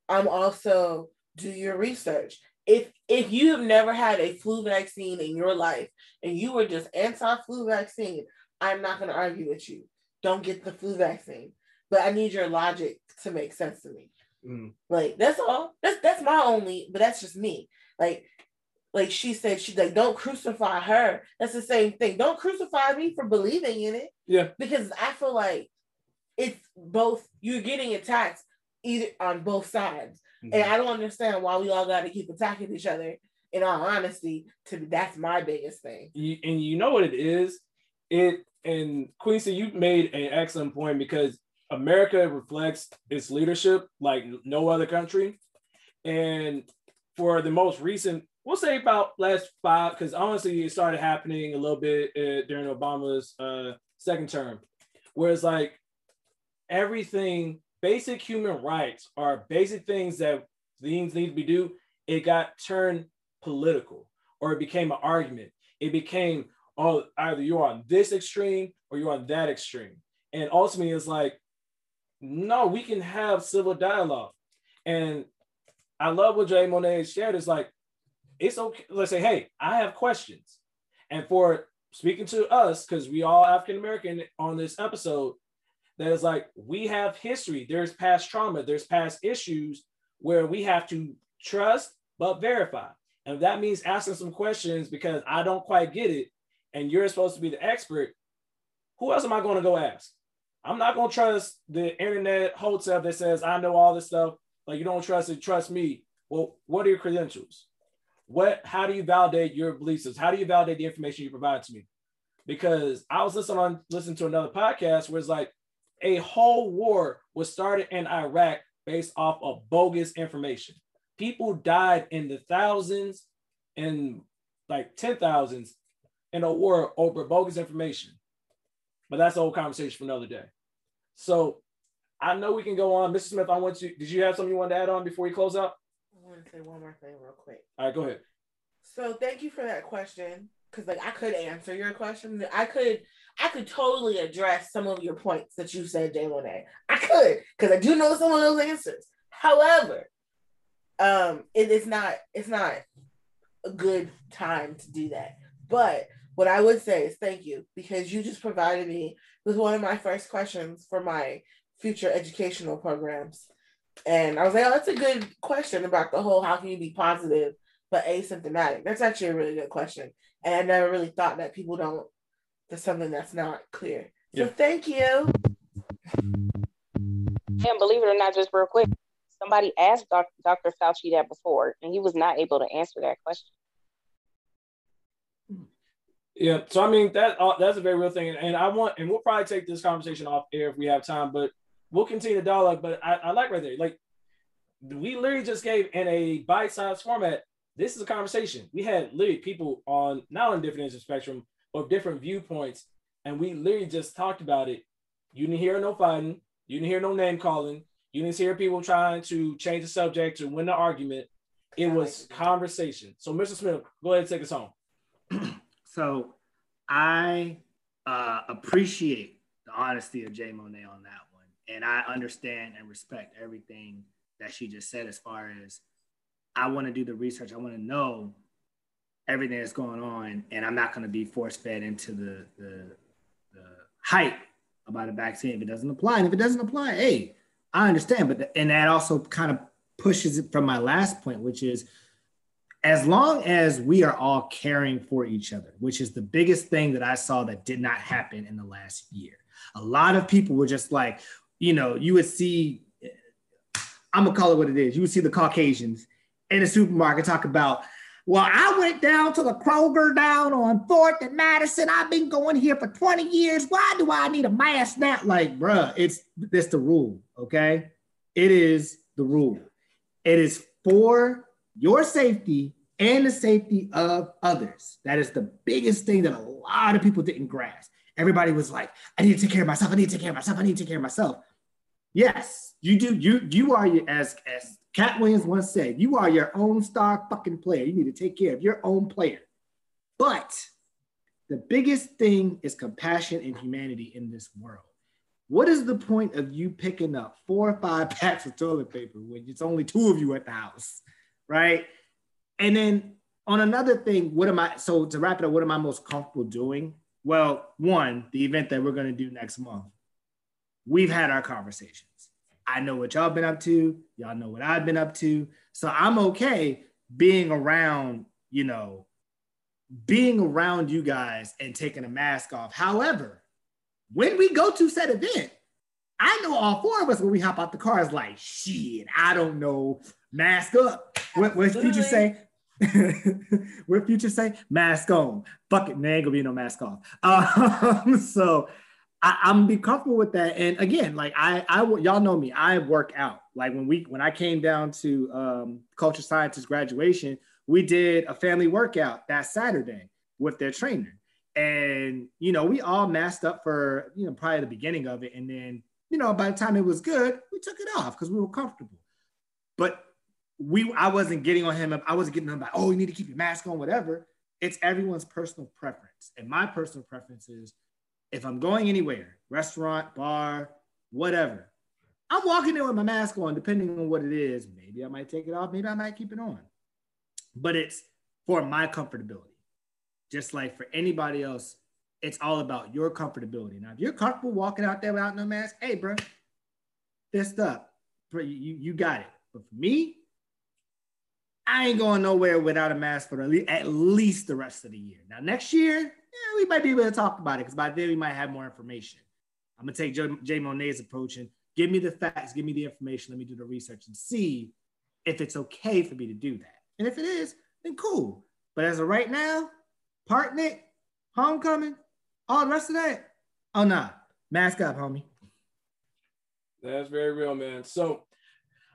I'm also do your research. If if you have never had a flu vaccine in your life and you were just anti-flu vaccine, I'm not gonna argue with you. Don't get the flu vaccine. But I need your logic to make sense to me. Mm. Like that's all. That's that's my only, but that's just me. Like like she said, she's like, don't crucify her. That's the same thing. Don't crucify me for believing in it. Yeah. Because I feel like it's both, you're getting attacked either on both sides. Mm-hmm. And I don't understand why we all got to keep attacking each other. In all honesty, to that's my biggest thing. You, and you know what it is? It and Queen C, you made an excellent point because America reflects its leadership like no other country. And for the most recent we'll say about last five, because honestly, it started happening a little bit uh, during Obama's uh, second term, where it's like everything, basic human rights are basic things that things need to be do. It got turned political, or it became an argument. It became, oh, either you're on this extreme or you're on that extreme. And ultimately, it's like, no, we can have civil dialogue. And I love what Jay Monet shared. Is like it's okay. Let's say, hey, I have questions. And for speaking to us, because we all African American on this episode, that is like we have history. There's past trauma. There's past issues where we have to trust but verify. And that means asking some questions because I don't quite get it, and you're supposed to be the expert. Who else am I going to go ask? I'm not going to trust the internet hotel that says I know all this stuff. Like you don't trust it, trust me. Well, what are your credentials? What? How do you validate your beliefs? How do you validate the information you provide to me? Because I was listening on listening to another podcast where it's like a whole war was started in Iraq based off of bogus information. People died in the thousands and like ten thousands in a war over bogus information. But that's a whole conversation for another day. So I know we can go on. Mr. Smith, I want you. Did you have something you wanted to add on before we close out? I want to say one more thing real quick. All right, go ahead. So thank you for that question. Cause like I could answer your question. I could I could totally address some of your points that you said, Jay Monet. I could, because I do know some of those answers. However, um, it is not it's not a good time to do that. But what I would say is thank you because you just provided me with one of my first questions for my future educational programs. And I was like, oh, that's a good question about the whole how can you be positive but asymptomatic? That's actually a really good question. And I never really thought that people don't, there's something that's not clear. So Yeah. thank you. And believe it or not, just real quick, somebody asked Doc- Dr. Fauci that before, and he was not able to answer that question. Yeah, so I mean that uh, that's a very real thing, and I want, and we'll probably take this conversation off air if we have time, but we'll continue the dialogue. But I, I like right there, like we literally just gave in a bite-sized format. This is a conversation. We had literally people on not on different ends of spectrum, but different viewpoints, and we literally just talked about it. You didn't hear no fighting. You didn't hear no name calling. You didn't hear people trying to change the subject to win the argument. It was conversation. So, Mr. Smith, go ahead and take us home. So I uh, appreciate the honesty of Jay Monet on that one. And I understand and respect everything that she just said as far as I want to do the research. I want to know everything that's going on. And I'm not going to be force fed into the, the, the hype about a vaccine if it doesn't apply. And if it doesn't apply, hey, I understand. But, and that also kind of pushes it from my last point, which is as long as we are all caring for each other, which is the biggest thing that I saw that did not happen in the last year. A lot of people were just like, you know, you would see, I'm gonna call it what it is. You would see the Caucasians in the supermarket talk about, well, I went down to the Kroger down on Fourth and Madison. I've been going here for 20 years. Why do I need a mask now? Like, bruh, it's that's the rule, okay? It is the rule. It is for your safety and the safety of others. That is the biggest thing that a lot of people didn't grasp. Everybody was like, I need to take care of myself. I need to take care of myself. I need to take care of myself. Yes, you do. You you are as as Katt Williams once said, you are your own star fucking player. You need to take care of your own player. But the biggest thing is compassion and humanity in this world. What is the point of you picking up four or five packs of toilet paper when it's only two of you at the house, right? And then on another thing, what am I? So to wrap it up, what am I most comfortable doing? Well, one, the event that we're going to do next month. We've had our conversations. I know what y'all been up to. Y'all know what I've been up to. So I'm okay being around, you know, being around you guys and taking a mask off. However, when we go to said event, I know all four of us when we hop out the car is like, shit, I don't know, mask up. What what future say? what future say? Mask on. Fuck it, man, ain't gonna be no mask off. Um, so I, I'm be comfortable with that. And again, like I, I, y'all know me. I work out. Like when we, when I came down to um, culture scientist graduation, we did a family workout that Saturday with their trainer, and you know we all masked up for you know probably the beginning of it, and then you know by the time it was good, we took it off because we were comfortable. But we, I wasn't getting on him. I wasn't getting on like, oh, you need to keep your mask on, whatever. It's everyone's personal preference, and my personal preference is if I'm going anywhere, restaurant, bar, whatever, I'm walking in with my mask on, depending on what it is. Maybe I might take it off, maybe I might keep it on. But it's for my comfortability. Just like for anybody else, It's all about your comfortability. Now, if you're comfortable walking out there without no mask, hey, bro, fist up. Bro, you, you got it. But for me, I ain't going nowhere without a mask for at least the rest of the year. Now, next year, yeah, we might be able to talk about it because by then we might have more information. I'm gonna take Jay, Monet's approach and give me the facts, give me the information, let me do the research and see if it's okay for me to do that. And if it is, then cool. But as of right now, Park Nick, Homecoming, all the rest of that, oh nah, mask up, homie. That's very real, man. So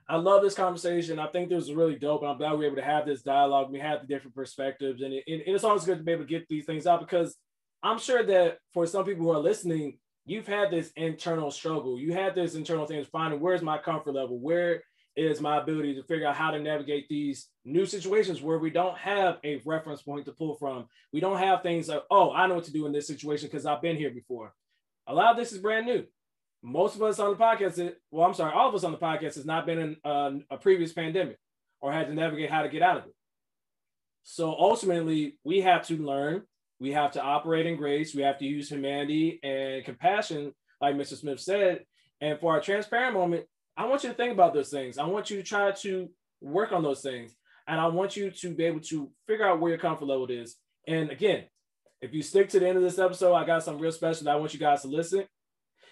I love this conversation. I think this was really dope, and I'm glad we are able to have this dialogue. We have the different perspectives, and, it, and it's always good to be able to get these things out because I'm sure that for some people who are listening, you've had this internal struggle. You had this internal thing of finding where's my comfort level, where is my ability to figure out how to navigate these new situations where we don't have a reference point to pull from. We don't have things like, oh, I know what to do in this situation because I've been here before. A lot of this is brand new. Most of us on the podcast, well, I'm sorry, all of us on the podcast has not been in uh, a previous pandemic or had to navigate how to get out of it. So ultimately, we have to learn. We have to operate in grace. We have to use humanity and compassion, like Mr. Smith said. And for our transparent moment, I want you to think about those things. I want you to try to work on those things. And I want you to be able to figure out where your comfort level is. And again, if you stick to the end of this episode, I got something real special that I want you guys to listen.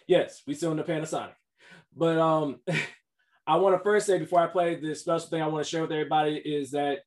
Yes, we still in the Panasonic. But um, I want to first say before I play this special thing I want to share with everybody is that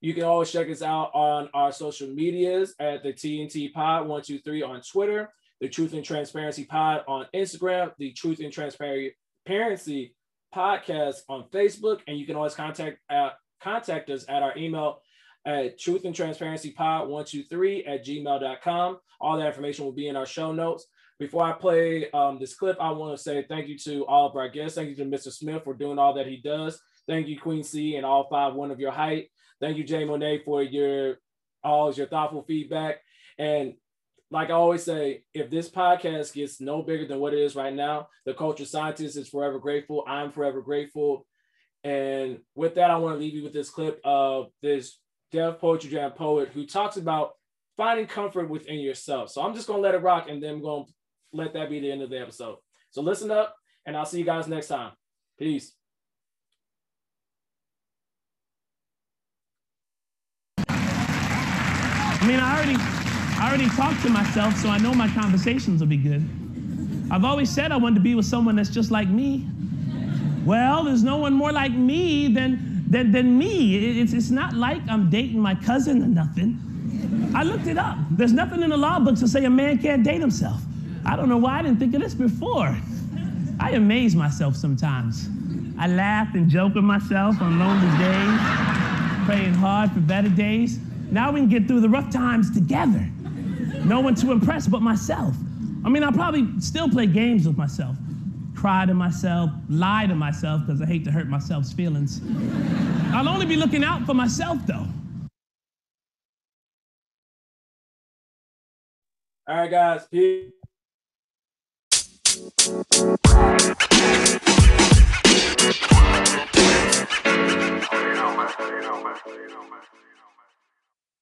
you can always check us out on our social medias at the TNT Pod 123 on Twitter, the Truth and Transparency Pod on Instagram, the Truth and Transparency podcast on Facebook, and you can always contact uh, contact us at our email at truth and transparency pod 123 at gmail.com. All that information will be in our show notes. Before I play um, this clip, I want to say thank you to all of our guests. Thank you to Mr. Smith for doing all that he does. Thank you, Queen C, and all five one of your height. Thank you, Jay Monet, for your all your thoughtful feedback. And like I always say, if this podcast gets no bigger than what it is right now, the culture scientist is forever grateful. I'm forever grateful. And with that, I want to leave you with this clip of this Def Poetry Jam poet who talks about finding comfort within yourself. So I'm just going to let it rock and then I'm to let that be the end of the episode. So listen up, and I'll see you guys next time. Peace. I mean, I already I already talked to myself, so I know my conversations will be good. I've always said I wanted to be with someone that's just like me. Well, there's no one more like me than, than, than me. It's, it's not like I'm dating my cousin or nothing. I looked it up. There's nothing in the law books to say a man can't date himself. I don't know why I didn't think of this before. I amaze myself sometimes. I laugh and joke with myself on lonely days, praying hard for better days. Now we can get through the rough times together no one to impress but myself. I mean, I'll probably still play games with myself, cry to myself, lie to myself because I hate to hurt myself's feelings. I'll only be looking out for myself, though. All right, guys. Peace. You know, man. You